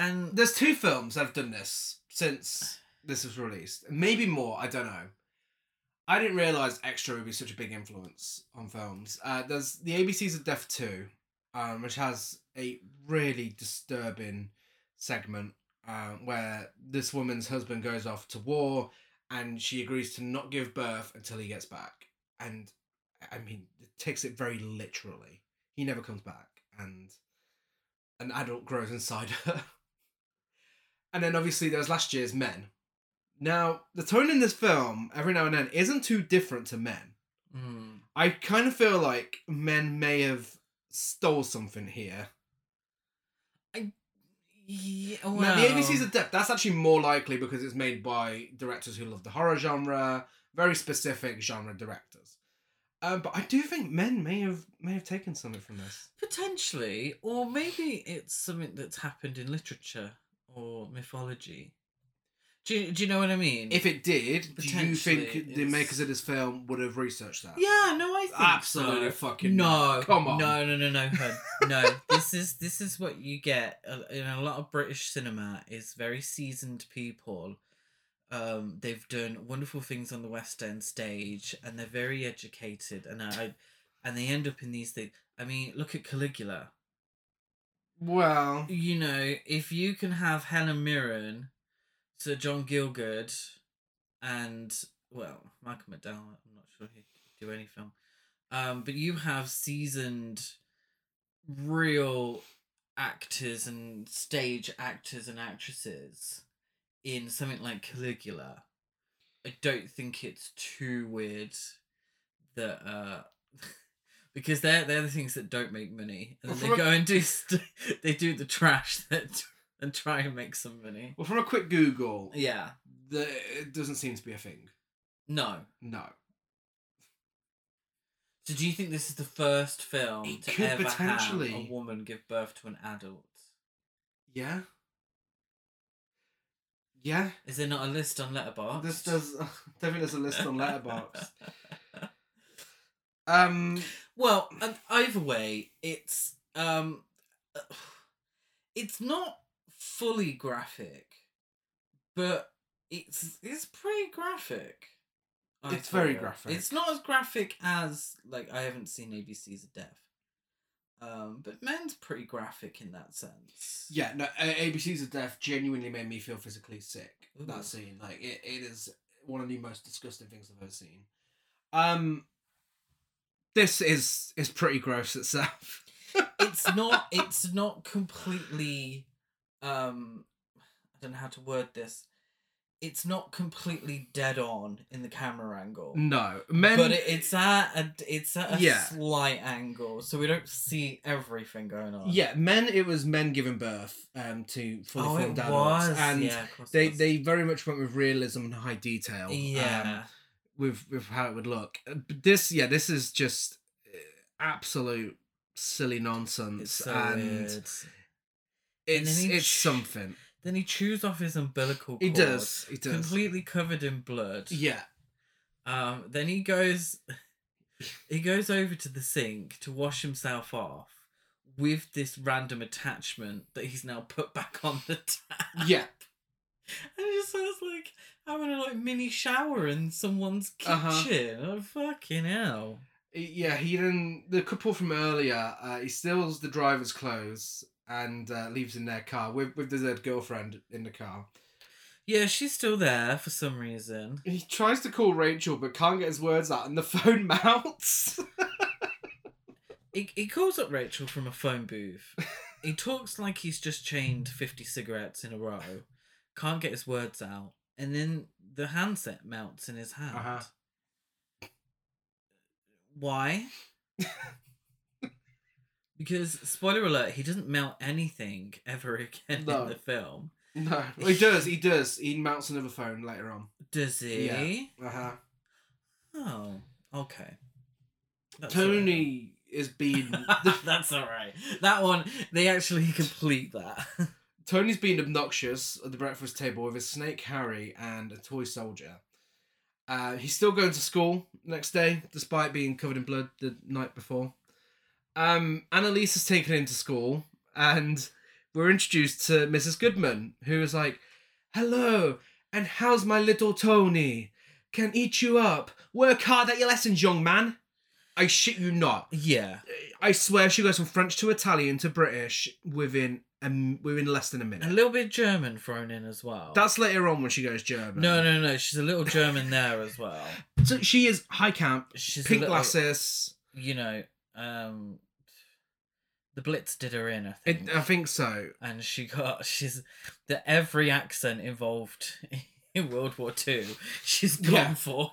And there's two films that have done this since this was released. Maybe more, I don't know. I didn't realize Xtro would be such a big influence on films. Uh, there's the ABCs of Death 2, um, which has a really disturbing segment uh, where this woman's husband goes off to war and she agrees to not give birth until he gets back. And I mean, it takes it very literally. He never comes back, and an adult grows inside her. And then obviously there's last year's Men. Now, the tone in this film, every now and then, isn't too different to Men. Mm. I kind of feel like Men may have stole something here. Yeah, Now, the ABC's of Death, that's actually more likely because it's made by directors who love the horror genre, very specific genre directors. Um, but I do think Men may have may have taken something from this. potentially, or maybe it's something that's happened in literature or mythology. Do you, do you know what I mean? If it did, do you think Potentially, the it's- makers of this film would have researched that? yeah, no, I think Absolutely so. fucking no. not. Come on. no, no, no, no, hun. no. This is this is what you get uh, in a lot of British cinema. Is very seasoned people. Um, they've done wonderful things on the West End stage, and they're very educated, and I, and they end up in these things. I mean, look at Caligula. Well, you know, if you can have Helen Mirren, Sir John Gielgud, and well, Michael McDowell, I'm not sure he'd do any film. Um, but you have seasoned, real actors and stage actors and actresses in something like Caligula. I don't think it's too weird that uh because they're they're the things that don't make money and then they From a- go and do st- they do the trash that and try and make some money. Well, from a quick Google, Yeah. the, it doesn't seem to be a thing. No. No. So do you think this is the first film It to ever potentially. have a woman give birth to an adult? Yeah. Yeah. Is there not a list on Letterboxd? This does. I don't think there's a list on Letterboxd. Um. Well, and either way, it's um, it's not fully graphic, but it's it's pretty graphic. I It's very graphic. It's not as graphic as like I haven't seen ABC's of Death. Um, but men's pretty graphic in that sense. Yeah. No. ABC's of Death genuinely made me feel physically sick. Ooh. That scene, like it, it is one of the most disgusting things I've ever seen. Um. This is is pretty gross itself. it's not it's not completely um i don't know how to word this it's not completely dead on in the camera angle No, men. but it, it's at a it's at a Yeah. slight angle so we don't see everything going on yeah, men. It was men giving birth um to fully oh formed adults, was and yeah of course it they they very much went with realism and high detail. um, yeah with with how it would look. Uh, But this, yeah, this is just uh, absolute silly nonsense, it's so and weird it's he it's ch- something. then he chews off his umbilical cord He does. He does. completely covered in blood Yeah. Um, then he goes, he goes over to the sink to wash himself off with this random attachment that he's now put back on the tap. Yeah. and it just sounds like having a like mini shower in someone's Uh-huh. kitchen. Oh fucking hell! Yeah, he then the couple from earlier. Uh, he steals the driver's clothes and uh, leaves in their car with with the dead girlfriend in the car. Yeah, she's still there for some reason. He tries to call Rachel but can't get his words out, and the phone mounts. He, he calls up Rachel from a phone booth. he talks like he's just chained 50 cigarettes in a row, can't get his words out, and then the handset melts in his hand. Uh-huh. Why? because, spoiler alert, he doesn't melt anything ever again No. in the film. no, well, he does. He does. He mounts another phone later on. Does he? Uh huh. Oh, okay. That's all right. Tony is being That's alright. That one, they actually complete that. Tony's being obnoxious at the breakfast table with his snake Harry and a toy soldier. Uh, he's still going to school next day, despite being covered in blood the night before. Um, Annalise is taken into school, and we're introduced to Mrs. Goodman, who is like, "Hello, and how's my little Tony? Can eat you up. Work hard at your lessons, young man." I shit you not. yeah. I swear she goes from French to Italian to British within um, in less than a minute. A little bit German thrown in as well. That's later on when she goes German. No, no, no. She's a little German there as well. So she is high camp, She's pink little, glasses. You know, um, the Blitz did her in, I It, think, I think so. and she got she's the every accent involved in World War Two. She's gone Yeah. for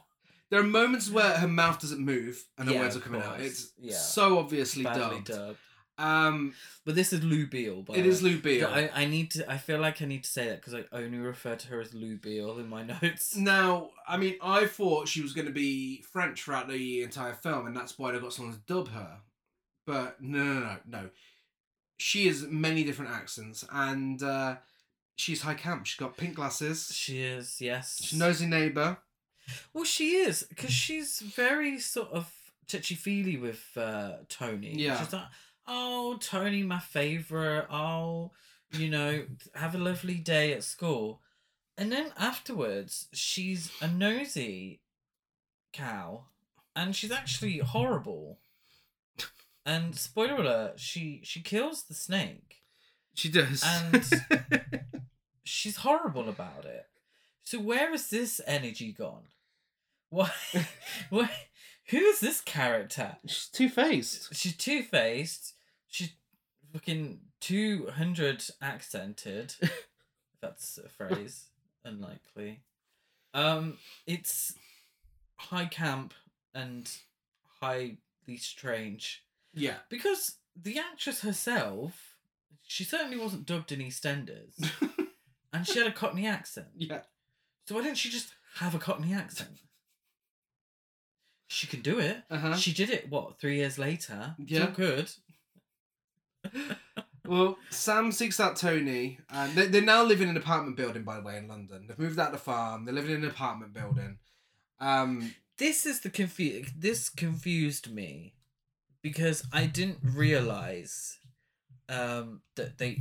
There are moments where her mouth doesn't move and her Yeah, words are coming out. It's Yeah. so obviously badly dubbed. dubbed. Um, But this is Lou Beale. By it is. Lou Beale. I, I need to. I feel like I need to say that because I only refer to her as Lou Beale in my notes. Now, I mean, I thought she was going to be French throughout the entire film, and that's why they got someone to dub her. But no, no, no, no. She has many different accents, and uh, she's high camp. She's got pink glasses. She is, yes. She knows her neighbour. Well, she is because she's very sort of touchy feely with uh, Tony. Yeah. She's like, "Oh, Tony, my favorite. Oh, you know, have a lovely day at school." And then afterwards, she's a nosy cow, and she's actually horrible. And spoiler alert: she she kills the snake. She does. And- She's horrible about it. So where has this energy gone? Why? Why? Who is this character? She's two faced. She's two faced. She's fucking two hundred accented. that's a phrase. Unlikely. Um, it's high camp and highly strange Yeah. because the actress herself, she certainly wasn't dubbed in EastEnders, and she had a Cockney accent. yeah. So why didn't she just have a Cockney accent? She could do it. Uh-huh. She did it. What three years later? Yeah. good. Well, Sam seeks out Tony, and they, they're now living in an apartment building, by the way, in London. They've moved out of the farm. They're living in an apartment building. Um, This is the confu- This confused me because I didn't realize um, that they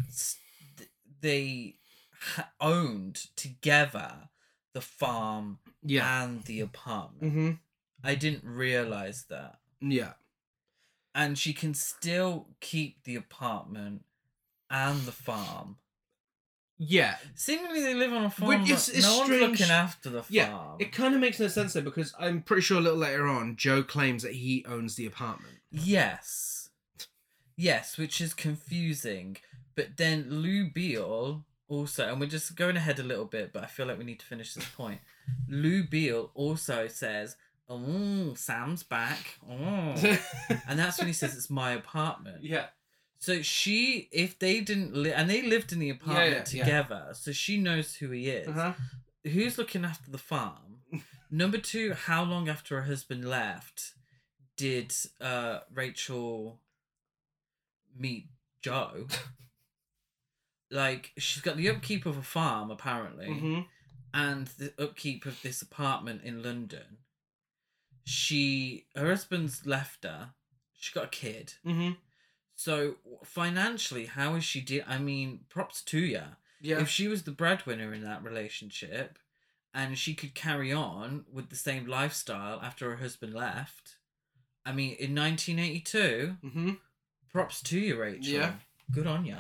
they ha- owned together the farm yeah. and the apartment. Mm-hmm. I didn't realize that. Yeah. And she can still keep the apartment and the farm. Yeah. Seemingly, they live on a farm. Which is- is no one's looking after the farm. Yeah. It kind of makes no sense though, because I'm pretty sure a little later on, Joe claims that he owns the apartment. Yes. Yes, which is confusing. But then Lou Beale also, and we're just going ahead a little bit, but I feel like we need to finish this point. Lou Beale also says, Oh, Sam's back. Oh. and that's when he says it's my apartment. yeah. So she, if they didn't live, and they lived in the apartment yeah, yeah. together, so she knows who he is. Uh-huh. Who's looking after the farm? Number two, how long after her husband left did uh, Rachel meet Joe? like, she's got the upkeep of a farm, apparently, Mm-hmm. and the upkeep of this apartment in London. She, her husband's left her. She got a kid. Mm-hmm. So financially, how is she? De- I mean, props to you. Yeah. If she was the breadwinner in that relationship, and she could carry on with the same lifestyle after her husband left, I mean, in 1982, mm-hmm. props to you, Rachel. Yeah. Good on you.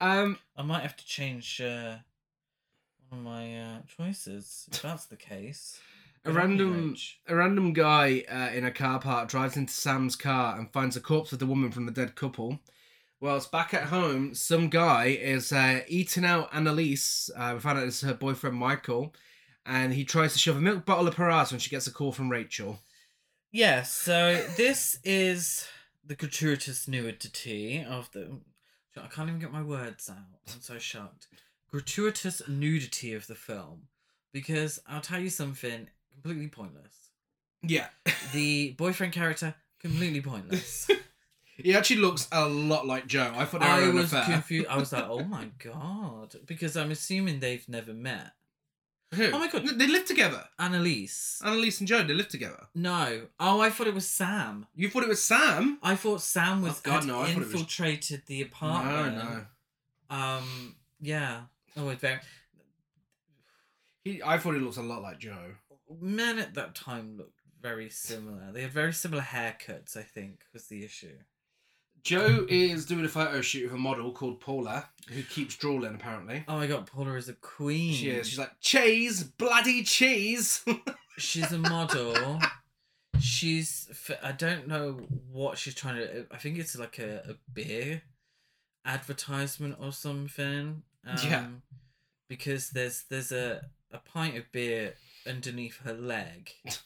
Um. I might have to change uh, one of my uh, choices if that's the case. A Good on you, random, a random guy uh, in a car park drives into Sam's car and finds a corpse of the woman from the dead couple. Whilst back at home, some guy is uh, eating out Annalise. Uh, we found out it's her boyfriend Michael, and he tries to shove a milk bottle up her ass when she gets a call from Rachel. Yes, so this is the gratuitous nudity of the. I can't even get my words out. I'm so shocked. Gratuitous nudity of the film. Because I'll tell you something completely pointless. Yeah, The boyfriend character, completely pointless. he actually looks a lot like Joe. I thought they I was affair. confused. I was like, oh my god. Because I'm assuming they've never met. Who? Oh my God. They live together. Annalise. Annalise and Joe, they live together. No. Oh, I thought it was Sam. You thought it was Sam? I thought Sam was Oh, God, had no, I thought it was- infiltrated the No, apartment. no. Um. Yeah. Oh, it's very. He, I thought he looks a lot like Joe. Men at that time looked very similar. They had very similar haircuts. I think was the issue. Joe is doing a photo shoot with a model called Paula, who keeps drooling apparently. Oh my god, Paula is a queen. She is. She's like, cheese, bloody cheese. She's a model. she's. I don't know what she's trying to. I think it's like a, a beer advertisement or something. Um, Yeah. Because there's there's a a pint of beer underneath her leg.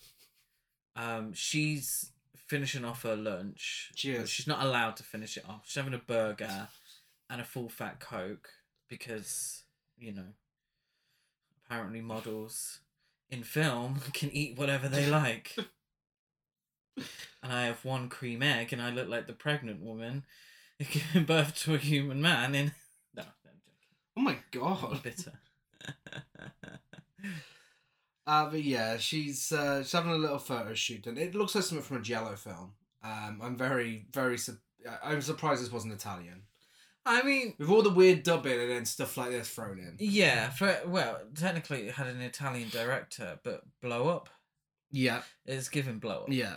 Um, she's finishing off her lunch. She is. She's not allowed to finish it off. She's having a burger and a full fat coke because you know apparently models in film can eat whatever they like. and I have one cream egg, and I look like the pregnant woman giving birth to a human man. In no, no I'm joking. oh my joking. I'm god. bitter. Uh, but yeah, she's uh, she's having a little photo shoot, and it looks like something from a giallo film. Um, I'm very, very. Su- I- I'm surprised this wasn't Italian. I mean, With all the weird dubbing and then stuff like this thrown in. yeah. For well, technically, it had an Italian director, but Blow Up Yeah, It's given Blow Up. yeah.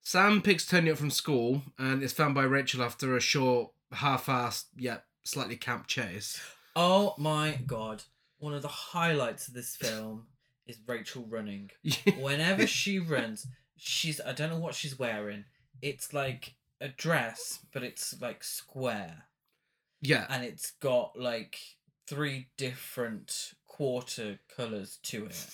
Sam picks Tony up from school and is found by Rachel after a short, half-assed, yet slightly camp chase. Oh my god. One of the highlights of this film is Rachel running. Whenever she runs, she's I don't know what she's wearing. It's like a dress, but it's like square, yeah. and it's got like three different quarter colors to it.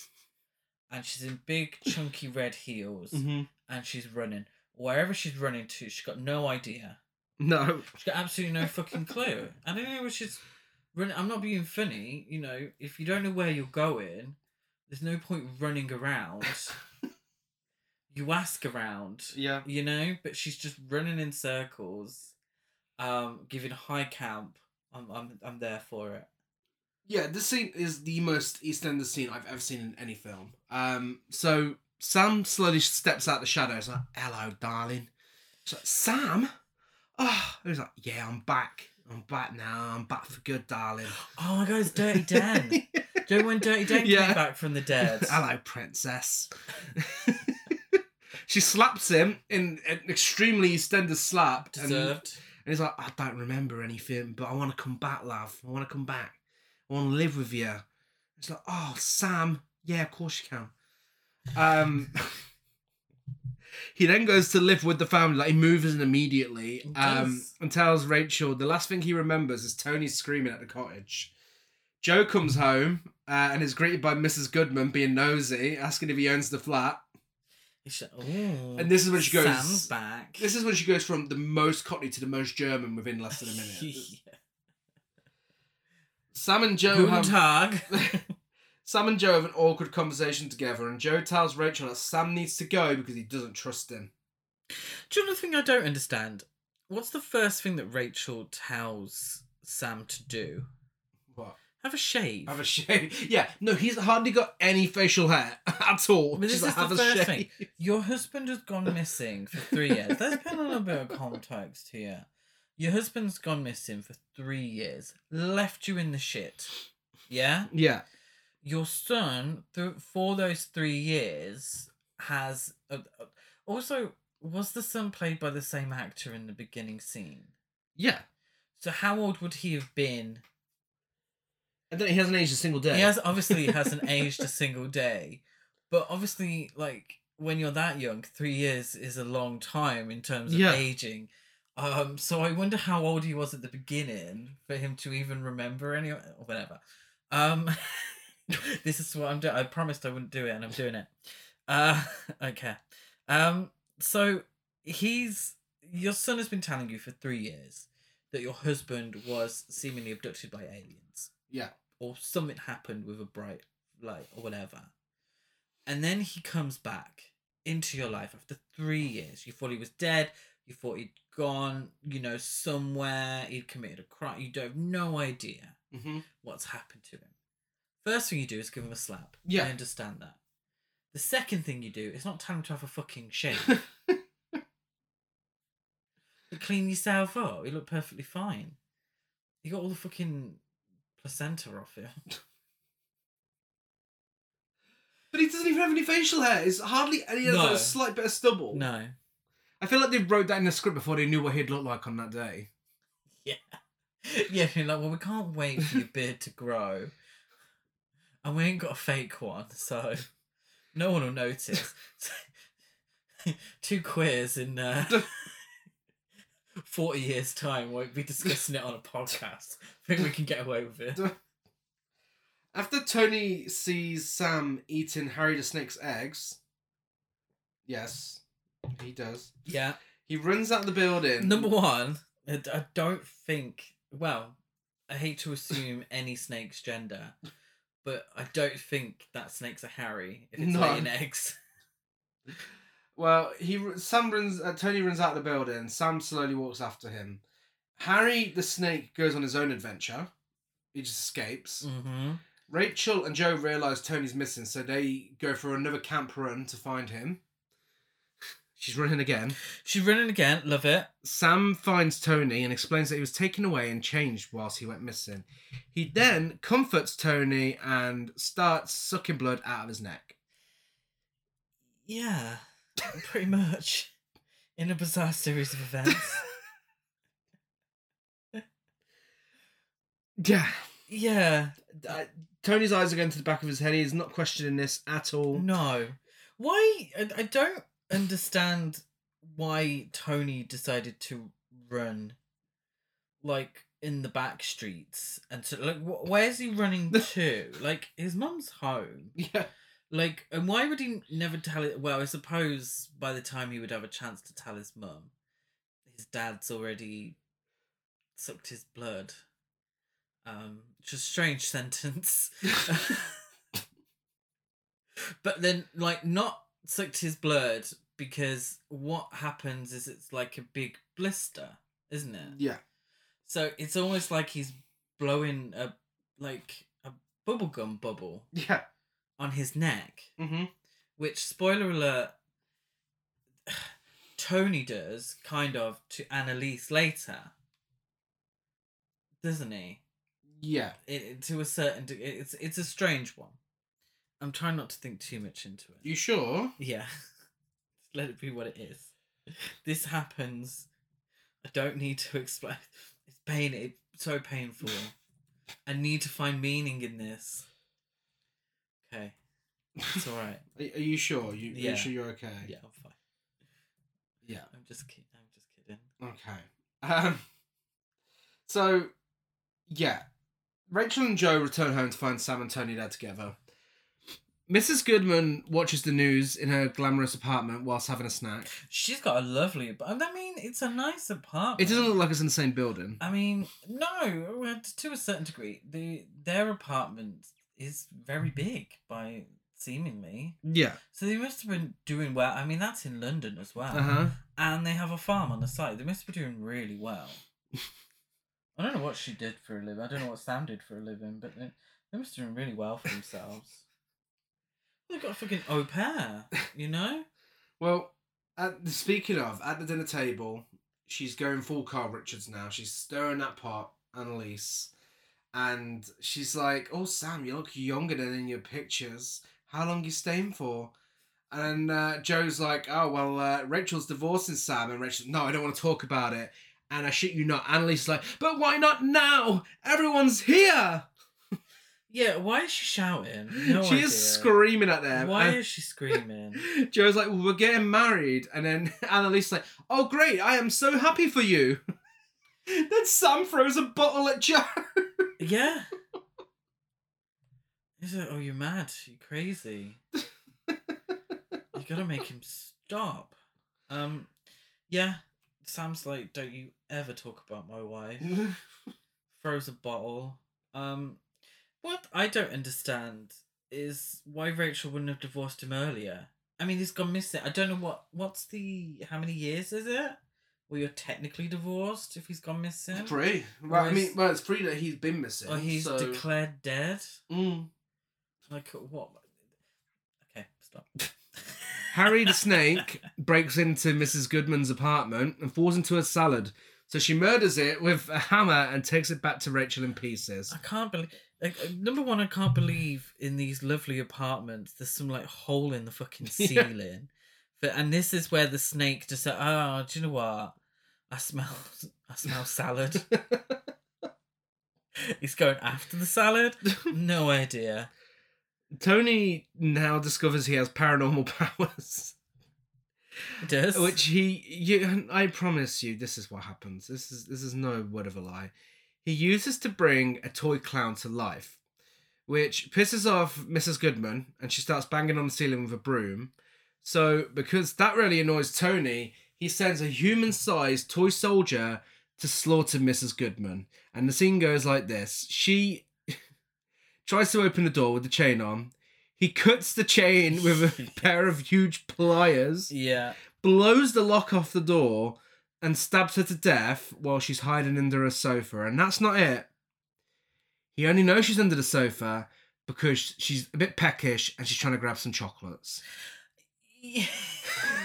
And she's in big chunky red heels, hmm and she's running. Wherever she's running to, she's got no idea. No. She's got absolutely no fucking clue. I don't know where she's running. I'm not being funny. You know, if you don't know where you're going, there's no point running around. you ask around, Yeah. you know, but she's just running in circles, um, giving high camp. I'm, I'm, I'm there for it. Yeah, this scene is the most EastEnders scene I've ever seen in any film. Um, so Sam slowly steps out of the shadows, like, "Hello, darling." She's like, "Sam," oh, he's like, "Yeah, I'm back. I'm back now. I'm back for good, darling." Oh my god, it's Dirty Dan. Do when Dirty Dan Yeah. came back from the dead? Hello, princess. she slaps him in an extremely EastEnders slap, and, and he's like, "I don't remember anything, but I want to come back, love. I want to come back. I want to live with you." It's like, "Oh, Sam, yeah, of course you can." Um, he then goes to live with the family. Like he moves in immediately, um, and tells Rachel the last thing he remembers is Tony screaming at the cottage. Joe comes home uh, and is greeted by Mrs. Goodman being nosy, asking if he owns the flat. Said, And this is when she goes- Sam's back. This is when she goes from the most Cockney to the most German within less than a minute. Yeah. Sam and Joe Guten have Tag. Sam and Joe have an awkward conversation together, and Joe tells Rachel that Sam needs to go because he doesn't trust him. Do you know the thing I don't understand? What's the first thing that Rachel tells Sam to do? Have a shave. Have a shave? Yeah, no, he's hardly got any facial hair at all. This She's like, is the have a first shave. thing. Your husband has gone missing for three years. There's been a little bit of context here. Your husband's gone missing for three years, left you in the shit. Yeah? Yeah, Your son, th- for those three years, has. Uh, uh, also, was the son played by the same actor in the beginning scene? yeah. So, how old would he have been? And then he hasn't aged a single day. He has obviously hasn't aged a single day, but obviously, like when you're that young, three years is a long time in terms of Yeah. aging. Um, so I wonder how old he was at the beginning for him to even remember any or whatever. Um, this is what I'm doing. I promised I wouldn't do it, and I'm doing it. Uh, okay. Um, so he's your son has been telling you for three years that your husband was seemingly abducted by aliens Yeah. Or something happened with a bright light or whatever. And then he comes back into your life after three years. You thought he was dead. You thought he'd gone, you know, somewhere. He'd committed a crime. You don't have no idea Mm-hmm. what's happened to him. First thing you do is give him a slap. Yeah. I understand that. The second thing you do is not tell him to have a fucking shave. clean yourself up. You look perfectly fine. You got all the fucking placenta off you. But he doesn't even have any facial hair. It's hardly any. Like No. a slight bit of stubble. No. I feel like they wrote that in the script before they knew what he'd look like on that day. Yeah. Yeah, you're like, well, we can't wait for your beard to grow. And we ain't got a fake one, so no one will notice. Two queers in uh, 40 years' time won't be discussing it on a podcast. Think we can get away with it. After Tony sees Sam eating Harry the Snake's eggs, yes, he does. Yeah. He runs out of the building. Number one, I don't think. Well, I hate to assume any snake's gender, but I don't think that snake's a Harry if it's No. laying eggs. Well, he Sam runs. Uh, Tony runs out the building. Sam slowly walks after him. Harry the snake goes on his own adventure. He just escapes. Mm-hmm. Rachel and Joe realize Tony's missing, so they go for another camp run to find him. She's running again. She's running again. Love it. Sam finds Tony and explains that he was taken away and changed whilst he went missing. He then comforts Tony and starts sucking blood out of his neck. Yeah, pretty much. In a bizarre series of events. Yeah. yeah. Uh, Tony's eyes are going to the back of his head. He's not questioning this at all. No. Why? I, I don't understand why Tony decided to run like in the back streets and so like wh- where's he running to? like his mum's home. Yeah. Like and why would he never tell it? Well, I suppose by the time he would have a chance to tell his mum, his dad's already sucked his blood. Um, a strange sentence. but then like not sucked his blood because what happens is it's like a big blister, isn't it? Yeah. So it's almost like he's blowing a like a bubblegum bubble Yeah. on his neck, Mm-hmm. which spoiler alert Tony does kind of to Annalise later. Doesn't he? Yeah. It, to a certain de- it's it's a strange one. I'm trying not to think too much into it. You sure? Yeah. Let it be what it is. This happens. I don't need to explain. It's pain. It's so painful. I need to find meaning in this. Okay. It's all right. Are, are you sure? You, Yeah. you sure you're okay? Yeah, I'm fine. Yeah. I'm just kidding. I'm just kidding. Okay. Um. So, yeah, Rachel and Joe return home to find Sam and Tony there together. Mrs. Goodman watches the news in her glamorous apartment whilst having a snack. She's got a lovely. ap- I mean, it's a nice apartment. It doesn't look like it's in the same building. I mean, no. To a certain degree, the their apartment is very big by seemingly. Yeah. So they must have been doing well. I mean, that's in London as well. Uh huh. And they have a farm on the side. They must be doing really well. I don't know what she did for a living. I don't know what Sam did for a living, but they, they must be doing really well for themselves. They've got a fucking au pair, you know? Well, at, speaking of, at the dinner table, she's going full Kyle Richards now. She's stirring that pot, Annalise. And she's like, Oh, Sam, you look younger than in your pictures. How long you staying for? And uh, Joe's like, Oh, well, uh, Rachel's divorcing Sam. And Rachel's, No, I don't want to talk about it. And I shit you not. Annalise's like, But why not now? Everyone's here. Yeah, why is she shouting? No she idea. is screaming at them. Why And- is she screaming? Joe's like, well, we're getting married. And then Annalise's like, oh, great. I am so happy for you. then Sam throws a bottle at Joe. yeah. He's like, oh, you're mad. You're crazy. you gotta make him stop. Um, yeah. Sam's like, don't you ever talk about my wife. Throws a bottle. Um, what I don't understand is why Rachel wouldn't have divorced him earlier. I mean, he's gone missing. I don't know what. What's the. How many years is it? Well, you're technically divorced if he's gone missing. Three. Well, I mean, well, it's three that he's been missing. Or he's so... declared dead. Mm. Like what? Okay, stop. Harry the snake breaks into Mrs. Goodman's apartment and falls into a salad. So she murders it with a hammer and takes it back to Rachel in pieces. I can't believe. Like, number one, I can't believe in these lovely apartments there's some like hole in the fucking Yeah. ceiling. But and this is where the snake just said, "Oh, do you know what? I smell, I smell salad." He's going after the salad. No idea. Tony now discovers he has paranormal powers. Does. Which he, you, I promise you, this is what happens. This is this is no word of a lie. He uses to bring a toy clown to life, which pisses off Mrs. Goodman, and she starts banging on the ceiling with a broom. So, because that really annoys Tony, he sends a human-sized toy soldier to slaughter Mrs. Goodman, and the scene goes like this: She tries to open the door with the chain on. He cuts the chain with a pair of huge pliers yeah. blows the lock off the door and stabs her to death while she's hiding under a sofa. And that's not it. He only knows she's under the sofa because she's a bit peckish and she's trying to grab some chocolates.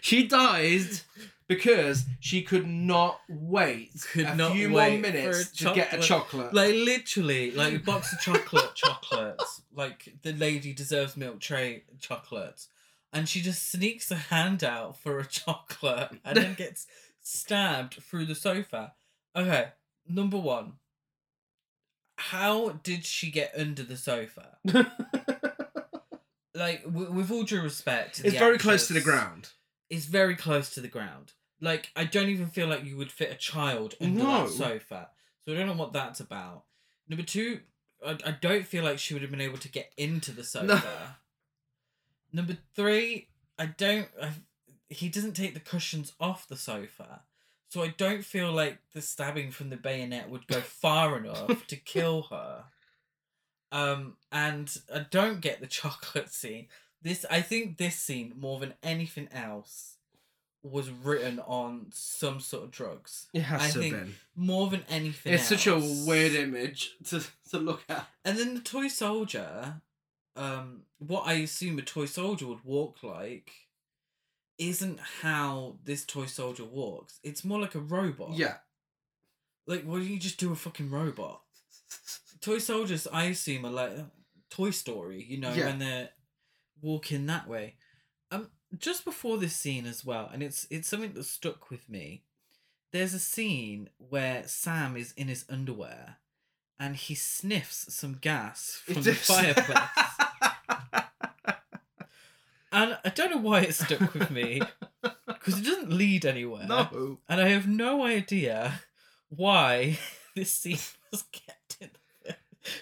She died because she could not wait Could a not few wait more minutes to get a chocolate. Like literally, like a box of chocolate chocolates. Like the lady deserves milk tray chocolates. And she just sneaks a hand out for a chocolate and then gets stabbed through the sofa. Okay, number one. How did she get under the sofa? Like, w- with all due respect, it's very close to the ground. It's very close to the ground. Like, I don't even feel like you would fit a child under No. that sofa. So I don't know what that's about. Number two, I, I don't feel like she would have been able to get into the sofa. Number three, I don't. I, he doesn't take the cushions off the sofa, so I don't feel like the stabbing from the bayonet would go far enough to kill her. Um, and I don't get the chocolate scene. This, I think, this scene more than anything else was written on some sort of drugs. It has I to think been. More than anything. It's such a weird image to, to look at. And then the toy soldier, um, what I assume a toy soldier would walk like, isn't how this toy soldier walks. It's more like a robot. Yeah. Like, why don't you just do a fucking robot? Toy soldiers, I assume, are like uh, Toy Story. You know, Yeah. when they're walking that way. Um, just before this scene as well, and it's it's something that stuck with me. There's a scene where Sam is in his underwear, and he sniffs some gas from the fireplace. And I don't know why it stuck with me because it doesn't lead anywhere. no. And I have no idea why this scene was kept in.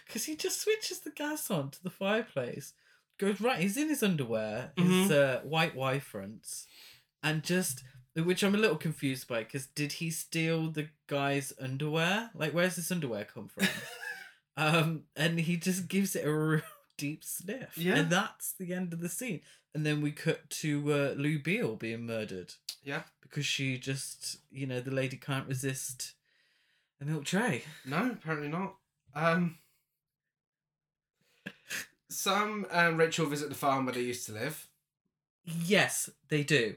Because he just switches the gas on to the fireplace, goes right, he's in his underwear, his uh, white Y fronts, and just, which I'm a little confused by, because did he steal the guy's underwear? Like, where's this underwear come from? um, and he just gives it a real deep sniff. Yeah. And that's the end of the scene. And then we cut to uh, Lou Beale being murdered Yeah. because she just, you know, the lady can't resist a milk tray. No, apparently not. Um, Sam and Rachel visit the farm where they used to live. Yes, they do.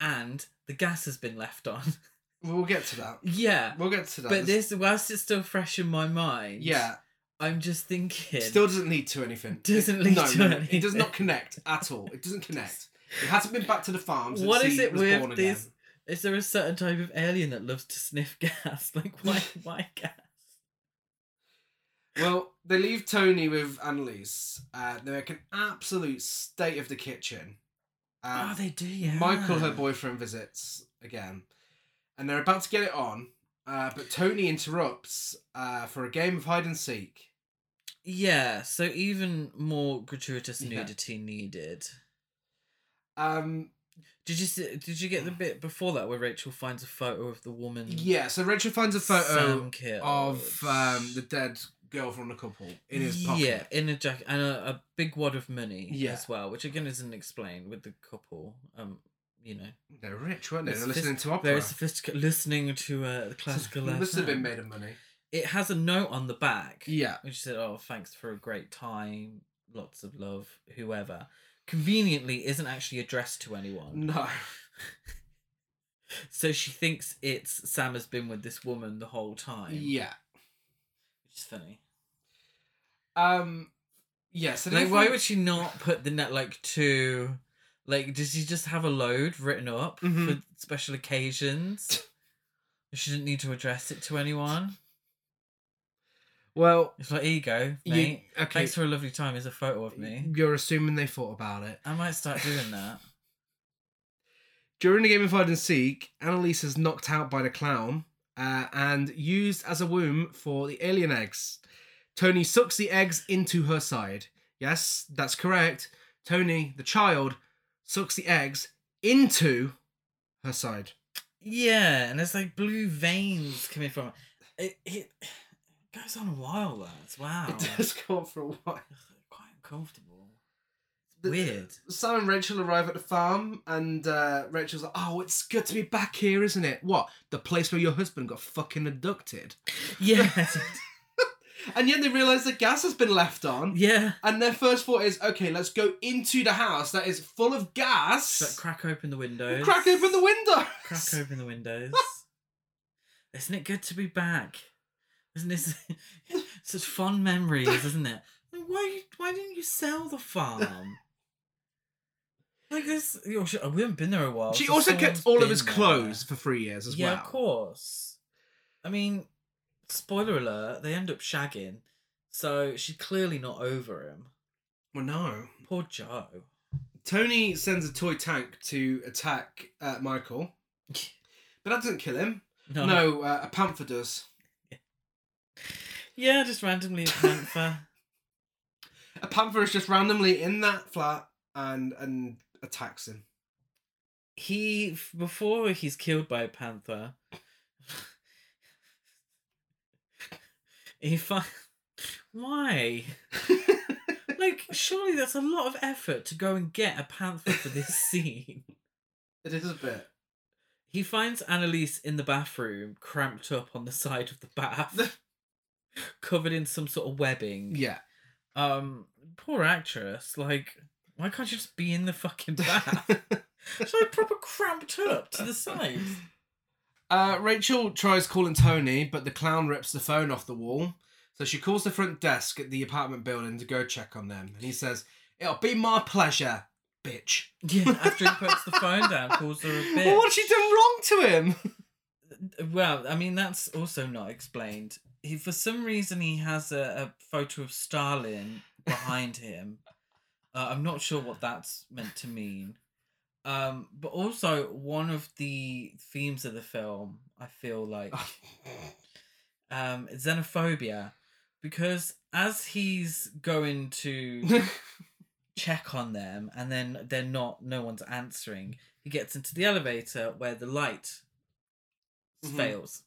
And the gas has been left on. We'll get to that. yeah. We'll get to that. But this, whilst it's still fresh in my mind, yeah, I'm just thinking. still doesn't lead to anything. Doesn't lead no, to no, anything. It does not connect at all. It doesn't connect. It hasn't been back to the farm since What is it was with born this- again. is there a certain type of alien that loves to sniff gas? Like, why, why gas? Well, they leave Tony with Annalise. Uh, they make an absolute state of the kitchen. Um, oh, they do, yeah. Michael, her boyfriend, visits again, and they're about to get it on. Uh, but Tony interrupts uh, for a game of hide and seek. Yeah, so even more gratuitous Yeah. nudity needed. Um, Did you see, did you get the bit before that where Rachel finds a photo of the woman? yeah, so Rachel finds a photo of um, the dead girl from the couple in his pocket. Yeah, in a jacket and a, a big wad of money Yeah. as well, which again isn't explained with the couple. Um, you know, They're rich, weren't they? They're listening to opera. very sophisticated, listening to uh, classical. Must have been made of money. It has a note on the back. Yeah. which said, "Oh, thanks for a great time, lots of love, whoever." Conveniently, isn't actually addressed to anyone. No. So she thinks it's Sam has been with this woman the whole time. Yeah. Is funny. Um. Yeah. So Like, why would she not put the net like to? Like, does she just have a load written up Mhm. for special occasions? she didn't need to address it to anyone. Well, It's like, ego. go, you, okay. Thanks for a lovely time. Here's a photo of me. You're assuming they thought about it. I might start doing that. During the game of hide and seek, Annalise is knocked out by the clown uh, and used as a womb for the alien eggs. Tony sucks the eggs into her side. Yes, that's correct. Tony, the child, sucks the eggs into her side. Yeah, and there's like blue veins coming from it. It, it goes on a while. That wow, It does go on for a while. quite uncomfortable. The- Weird. Sam and Rachel arrive at the farm, and uh, Rachel's like, "Oh, it's good to be back here, isn't it? What the place where your husband got fucking abducted?" Yeah, And yet they realise the gas has been left on, yeah. and their first thought is, "Okay, let's go into the house that is full of gas. So crack open the windows. Crack open the window. Crack open the windows. Isn't it good to be back? Isn't this such fond memories? Isn't it? Why? Why didn't you sell the farm? Like this, know, we haven't been there a while. She so also kept all of his there. clothes for three years as yeah, well. Yeah, of course. I mean, spoiler alert, they end up shagging. So she's clearly not over him. Well, no. Poor Joe. Tony sends a toy tank to attack uh, Michael, but that doesn't kill him. No. No, uh, a panther does. Yeah, just randomly a panther. A panther is just randomly in that flat and and attacks him. he before he's killed by a panther he fi- why like surely that's a lot of effort to go and get a panther for this scene it is a bit. he finds annalise in the bathroom cramped up on the side of the bath covered in some sort of webbing Yeah. um poor actress like why can't you just be in the fucking bath so proper cramped up to the side. Uh, Rachel tries calling Tony, but the clown rips the phone off the wall. So she calls the front desk at the apartment building to go check on them. And he says, It'll be my pleasure, bitch. Yeah, after he puts the phone down, calls her a bitch. Well, what's she done wrong to him? Well, I mean, that's also not explained. He, for some reason, he has a, a photo of Stalin behind him. Uh, I'm not sure what that's meant to mean. Um, but also, one of the themes of the film, I feel like, um, xenophobia. Because as he's going to check on them and then they're not no one's answering he gets into the elevator where the light Mhm. fails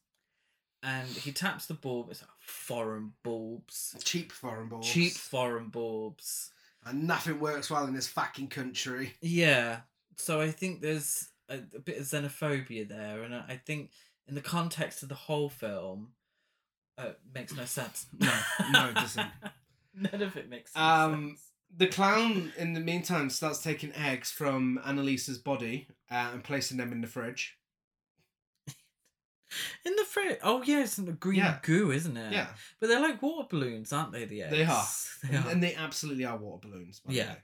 and he taps the bulb it's like foreign bulbs Cheap foreign balls. cheap foreign bulbs And nothing works well in this fucking country. yeah so i think there's a, a bit of xenophobia there and i I think in the context of the whole film uh, it makes no sense No, no, it doesn't. none of it makes Um, sense The clown, in the meantime, starts taking eggs from Annalisa's body uh, and placing them in the fridge. In the fridge oh yeah it's in the green Yeah. goo isn't it Yeah. But they're like water balloons, aren't they? The eggs. They are. They and, are. and they absolutely are water balloons. By Yeah. Way.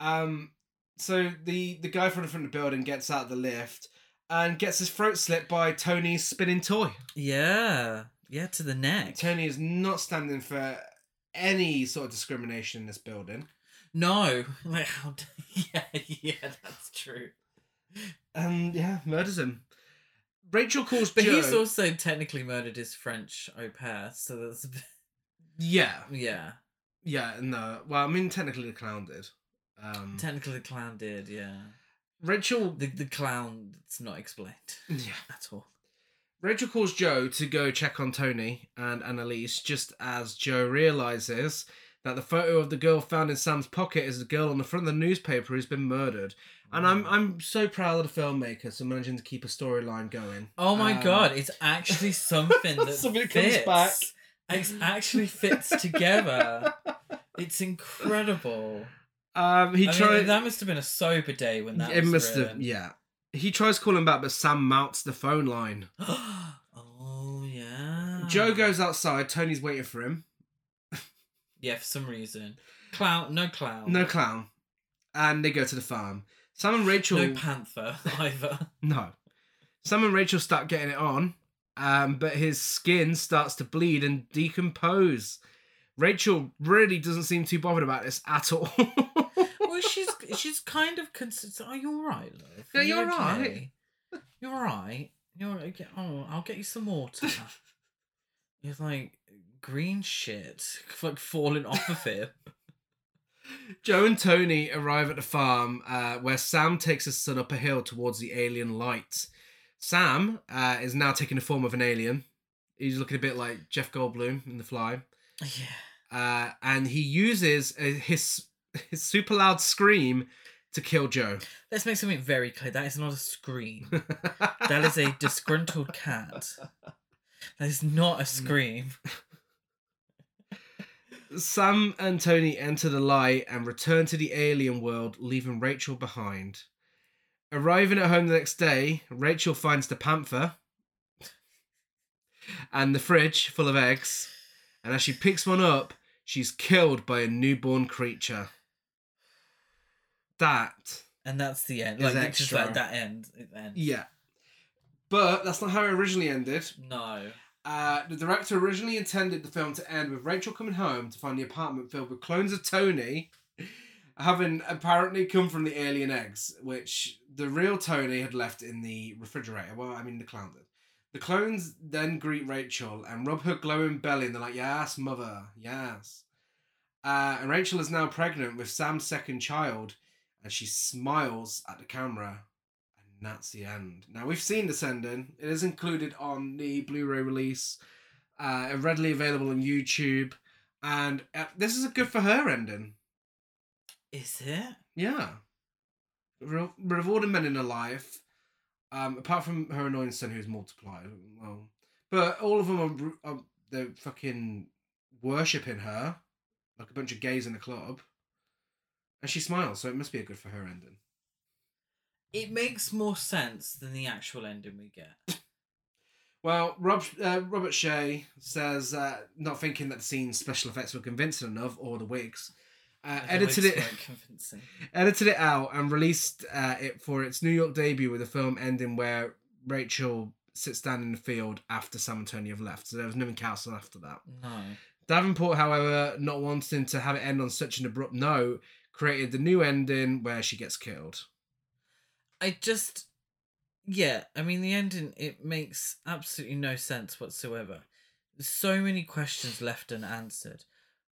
Um. So the the guy from the front of the building gets out of the lift and gets his throat slit by Tony's spinning toy. yeah, yeah, to the neck. Tony is not standing for any sort of discrimination in this building. No, like how? Yeah, yeah, that's true. Um. Yeah. Murders him. Rachel calls But Joe. he's also technically murdered his French au pair, so that's a bit, Yeah. yeah. Yeah. No. Well, I mean, technically the clown did. Um. Technically, the clown did. Yeah, Rachel. the the clown. It's not explained Yeah. at all. Rachel calls Joe to go check on Tony and Annalise just as Joe realizes that the photo of the girl found in Sam's pocket is the girl on the front of the newspaper who's been murdered. And I'm I'm so proud of the filmmakers for managing to keep a storyline going. Oh my Um, god, it's actually something that Something comes fits. back. It actually fits together. It's incredible. Um, he I tried. mean, that must have been a sober day when that it was must have. Yeah. He tries calling back, but Sam mounts the phone line. oh yeah. Joe goes outside. Tony's waiting for him. Yeah, for some reason. Clown, no clown. No clown. And they go to the farm. Sam and Rachel. No panther either. No. Sam and Rachel start getting it on, um, but his skin starts to bleed and decompose. Rachel really doesn't seem too bothered about this at all. well, she's she's kind of consistent. Are you all right, love? Yeah, Are you you're right. okay? You're all right. You're okay. oh, I'll get you some water. It's like green shit, like falling off of him. Joe and Tony arrive at the farm uh, where Sam takes his son up a hill towards the alien light. Sam uh, is now taking the form of an alien. He's looking a bit like Jeff Goldblum in The Fly. Yeah. Uh, and he uses uh, his, his super loud scream to kill Joe. Let's make something very clear. That is not a scream. That is a disgruntled cat. That is not a scream. Sam and Tony enter the light and return to the alien world, leaving Rachel behind. Arriving at home the next day, Rachel finds the panther and the fridge full of eggs. And as she picks one up, she's killed by a newborn creature. That, And that's the end. Like it's just like that end. It ends. yeah. But that's not how it originally ended. No. Uh, the director originally intended the film to end with Rachel coming home to find the apartment filled with clones of Tony, having apparently come from the alien eggs, which the real Tony had left in the refrigerator. Well, I mean, the clown did. The clones then greet Rachel and rub her glowing belly, and they're like, Yes, mother, yes. Uh, and Rachel is now pregnant with Sam's second child, and she smiles at the camera, and that's the end. Now, we've seen this ending, it is included on the Blu ray release, uh, readily available on YouTube, and uh, this is a good for her ending. Is it? Yeah. Re- rewarding men in her life, um, apart from her annoying son who's multiplied. Well, but all of them are, are they're fucking worshipping her like a bunch of gays in a club, and she smiles. So it must be a good for her ending. It makes more sense than the actual ending we get. Well, Rob uh, Robert Shaye says uh, not thinking that the scene's special effects were convincing enough, or the wigs. Uh, The edited wigs it. edited it out and released uh, it for its New York debut with a film ending where Rachel sits down in the field after Sam and Tony have left. So there was nothing castle after that. No. Davenport, however, not wanting to have it end on such an abrupt note, created the new ending where she gets killed. I just, yeah. I mean, the ending it makes absolutely no sense whatsoever. There's so many questions left unanswered.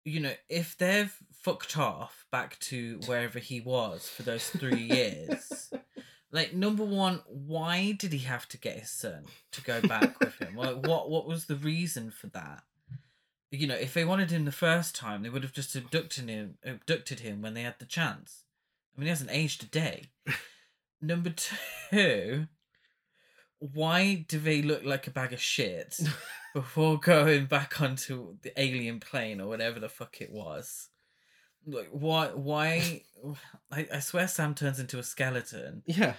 You know, if they've fucked off back to wherever he was for those three years, like number one, why did he have to get his son to go back with him? Like, what what was the reason for that? You know, if they wanted him the first time, they would have just abducted him, abducted him when they had the chance. I mean, he hasn't aged a day. Number two, why do they look like a bag of shit before going back onto the alien plane or whatever the fuck it was? Like, why? Why? I, I swear Sam turns into a skeleton. Yeah.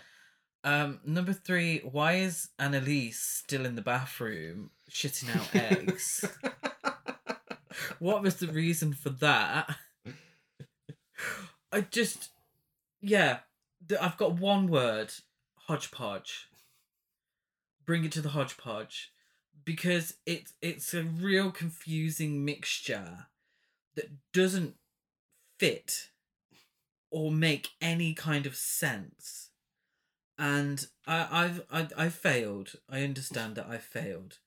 Um, number three, why is Annalise still in the bathroom shitting out eggs? what was the reason for that? I just, yeah, I've got one word: hodgepodge. Bring it to the hodgepodge, because it's it's a real confusing mixture that doesn't fit or make any kind of sense. And I, I've I, I failed. I understand that I failed,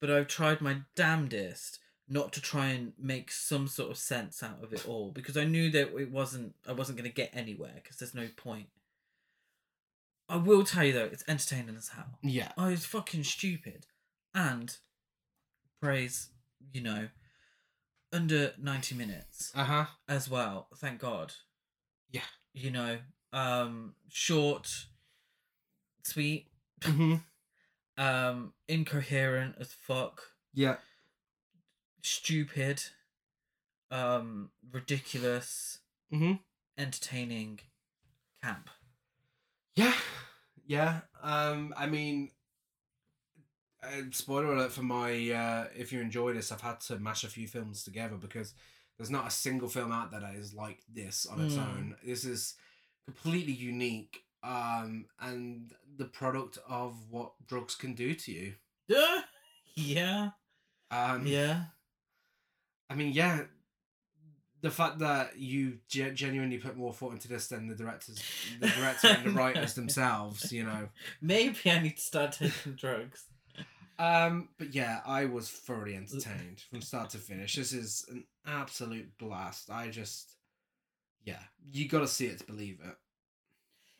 but I've tried my damnedest not to try and make some sort of sense out of it all because I knew that it wasn't I wasn't going to get anywhere because there's no point. I will tell you though, it's entertaining as hell. Yeah. Oh, it's fucking stupid, and praise you know under ninety minutes Uh huh. as well. Thank God. Yeah. You know, um, short, sweet, hmm um, incoherent as fuck, Yeah. stupid, um, ridiculous, hmm entertaining, camp. Yeah. Yeah. Um. I mean. Uh, spoiler alert for my uh, if you enjoy this i've had to mash a few films together because there's not a single film out there that is like this on its Mm. own this is completely unique um and the product of what drugs can do to you Uh, yeah, um yeah. I mean, yeah, the fact that you ge- genuinely put more thought into this than the directors, the director and the writers themselves, you know. Maybe I need to start taking drugs. Um, but yeah, I was thoroughly entertained from start to finish. This is an absolute blast. I just, yeah, you got to see it to believe it.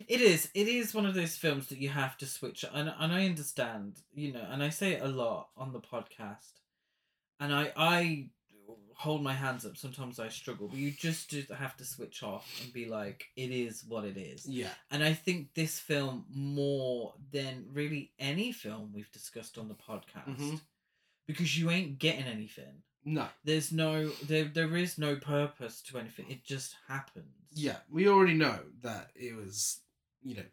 It is. It is one of those films that you have to switch, and and I understand, you know, and I say it a lot on the podcast, and I I hold my hands up. Sometimes I struggle, but you just do have to switch off and be like, it is what it is. Yeah, And I think this film more than really any film we've discussed on the podcast, Mhm. because you ain't getting anything. no, There's no there there is no purpose to anything. It just happens. yeah, we already know that it was, you know,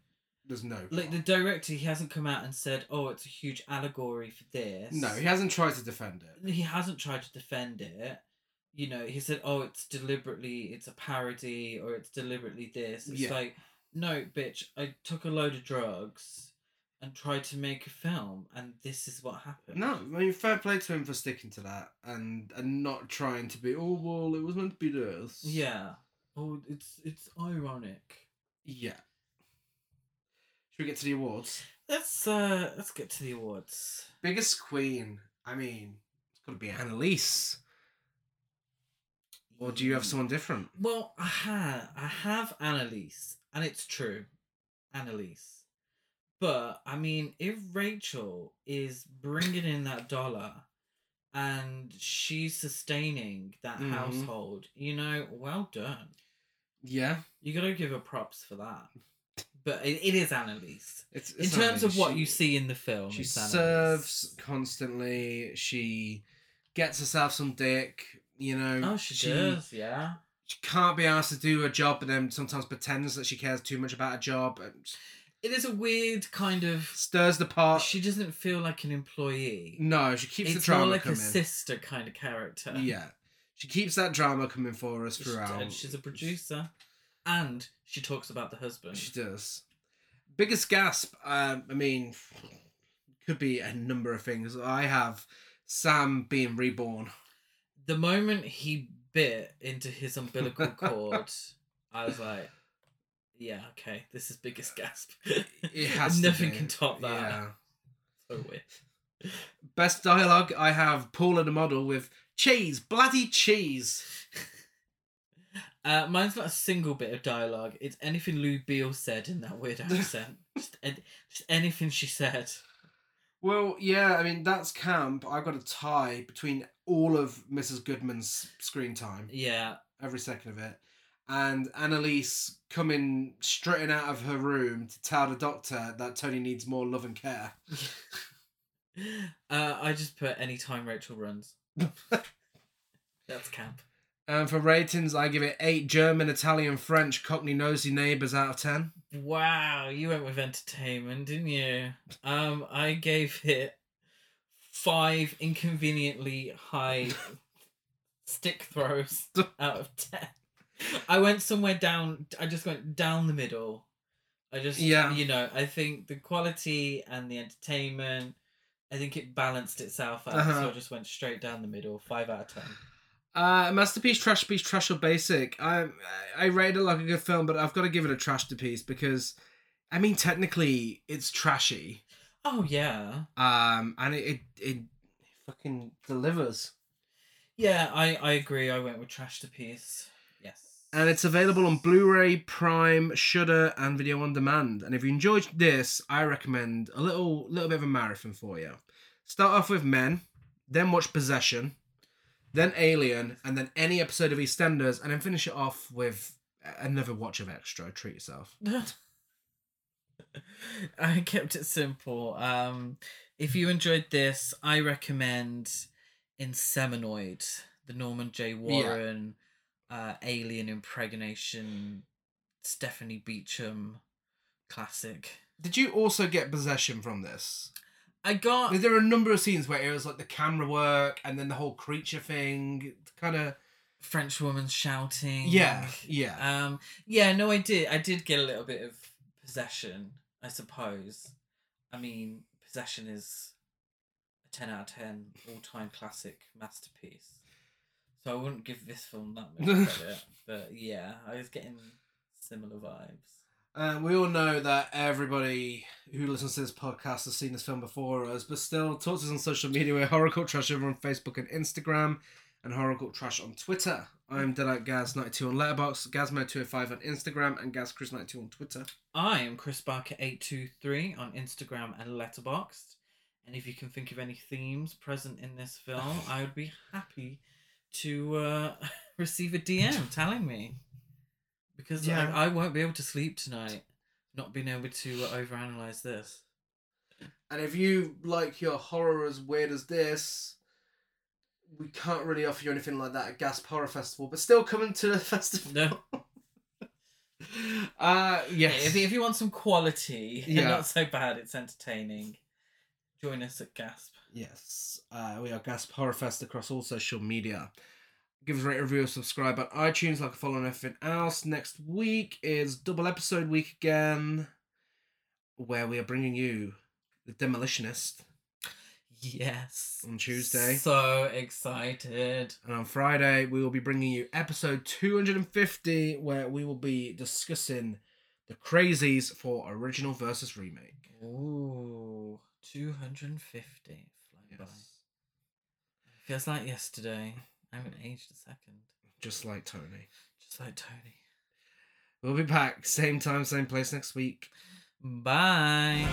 there's no. like the director he hasn't come out and said oh it's a huge allegory for this no, he hasn't tried to defend it. he hasn't tried to defend it you know he said oh it's deliberately it's a parody or it's deliberately this it's Yeah. like no bitch i took a load of drugs and tried to make a film, and this is what happened. No, I mean fair play to him for sticking to that and and not trying to be. Oh well, it was meant to be this. Yeah. Oh, it's it's ironic. Yeah. Should we get to the awards? Let's uh let's get to the awards. Biggest queen. I mean, it's got to be Annalise. Or do you have someone different? Well, I have I have Annalise, and it's true, Annalise. But I mean, if Rachel is bringing in that dollar, and she's sustaining that Mhm. household, you know, well done. Yeah. You gotta give her props for that. But it, it is Annalise. It's, In it's terms of what She- you see in the film, She serves constantly. She gets herself some dick. You know. Oh, she, does, yeah. She can't be asked to do a job, and then sometimes pretends that she cares too much about a job and It is a weird kind of. stirs the pot. She doesn't feel like an employee. no, she keeps it's the drama more like coming. a sister kind of character. Yeah, she keeps that drama coming for us throughout. and she's a producer, and she talks about the husband. She does. Biggest gasp. Um, I mean, could be a number of things. I have Sam being reborn. The moment he bit into his umbilical cord, I was like, "Yeah, okay, this is biggest gasp." It has to Nothing can top that. Yeah. So weird. Best dialogue. I have Paula the model with cheese, bloody cheese. Uh, mine's not a single bit of dialogue. It's anything Lou Beale said in that weird accent. just, just anything she said. Well, yeah, I mean that's camp. I've got a tie between all of Mrs. Goodman's screen time, Yeah. every second of it, and Annalise coming strutting out of her room to tell the doctor that Tony needs more love and care. Uh, I just put anytime Rachel runs. That's camp. And for ratings, I give it eight German, Italian, French, Cockney nosy neighbours out of ten. Wow, you went with entertainment, didn't you? Um, I gave it five inconveniently high stick throws out of ten. I went somewhere down. I just went down the middle. I just, Yeah. you know, I think the quality and the entertainment, I think it balanced itself out. So Uh-huh. I just went straight down the middle, five out of ten. Uh, masterpiece, trash piece, trash or basic. I I rated it like a good film, but I've got to give it a trash to piece because, I mean, technically it's trashy. Oh yeah, Um, and it it, it fucking delivers. yeah. I I agree. I went with trash to piece. Yes. And it's available on Blu-ray, Prime, Shudder, and Video on Demand. And if you enjoyed this, I recommend a little little bit of a marathon for you. Start off with Men, then watch Possession, then Alien, and then any episode of EastEnders, and then finish it off with another watch of Xtro. Treat yourself. I kept it simple. Um, if you enjoyed this, I recommend Inseminoid, the Norman J. Warren, uh, Alien Impregnation, Stephanie Beacham classic. Did you also get Possession from this? I got There are a number of scenes where it was like the camera work and then the whole creature thing. Kind of. French woman shouting. Yeah, yeah. Um. Yeah. No, I did. I did get a little bit of possession. I suppose. I mean, possession is a ten out of ten all-time classic masterpiece. So I wouldn't give this film that much credit, but yeah, I was getting similar vibes. Uh, we all know that everybody who listens to this podcast has seen this film before us, but still, talk to us on social media. We're Horror Cult Trash Other on Facebook and Instagram, and Horror Cult Trash on Twitter. I'm Deadite Gaz92 on Letterboxd, Gazmo205 on Instagram, and GazChris92 on Twitter. I am Chris Barker eight two three on Instagram and Letterboxd, and if you can think of any themes present in this film, I would be happy to uh, receive a DM telling me because Yeah. I, I won't be able to sleep tonight, not being able to uh, overanalyze this. And if you like your horror as weird as this, we can't really offer you anything like that at Gasp Horror Festival, but still coming to the festival. No, Uh, yes. if, if you want some quality, and Yeah. not so bad, it's entertaining. Join us at Gasp. Yes, uh, we are Gasp Horror Fest across all social media. Give us a rate, review, subscribe on iTunes, like a follow on everything else. Next week is double episode week again, where we are bringing you The Demolitionist. Yes. On Tuesday. So excited. And on Friday, we will be bringing you episode 250, where we will be discussing the crazies for original versus remake. Ooh, 250. Flying by. Feels like yesterday. I haven't aged a second. Just like Tony. Just like Tony. We'll be back, same time, same place next week. Bye.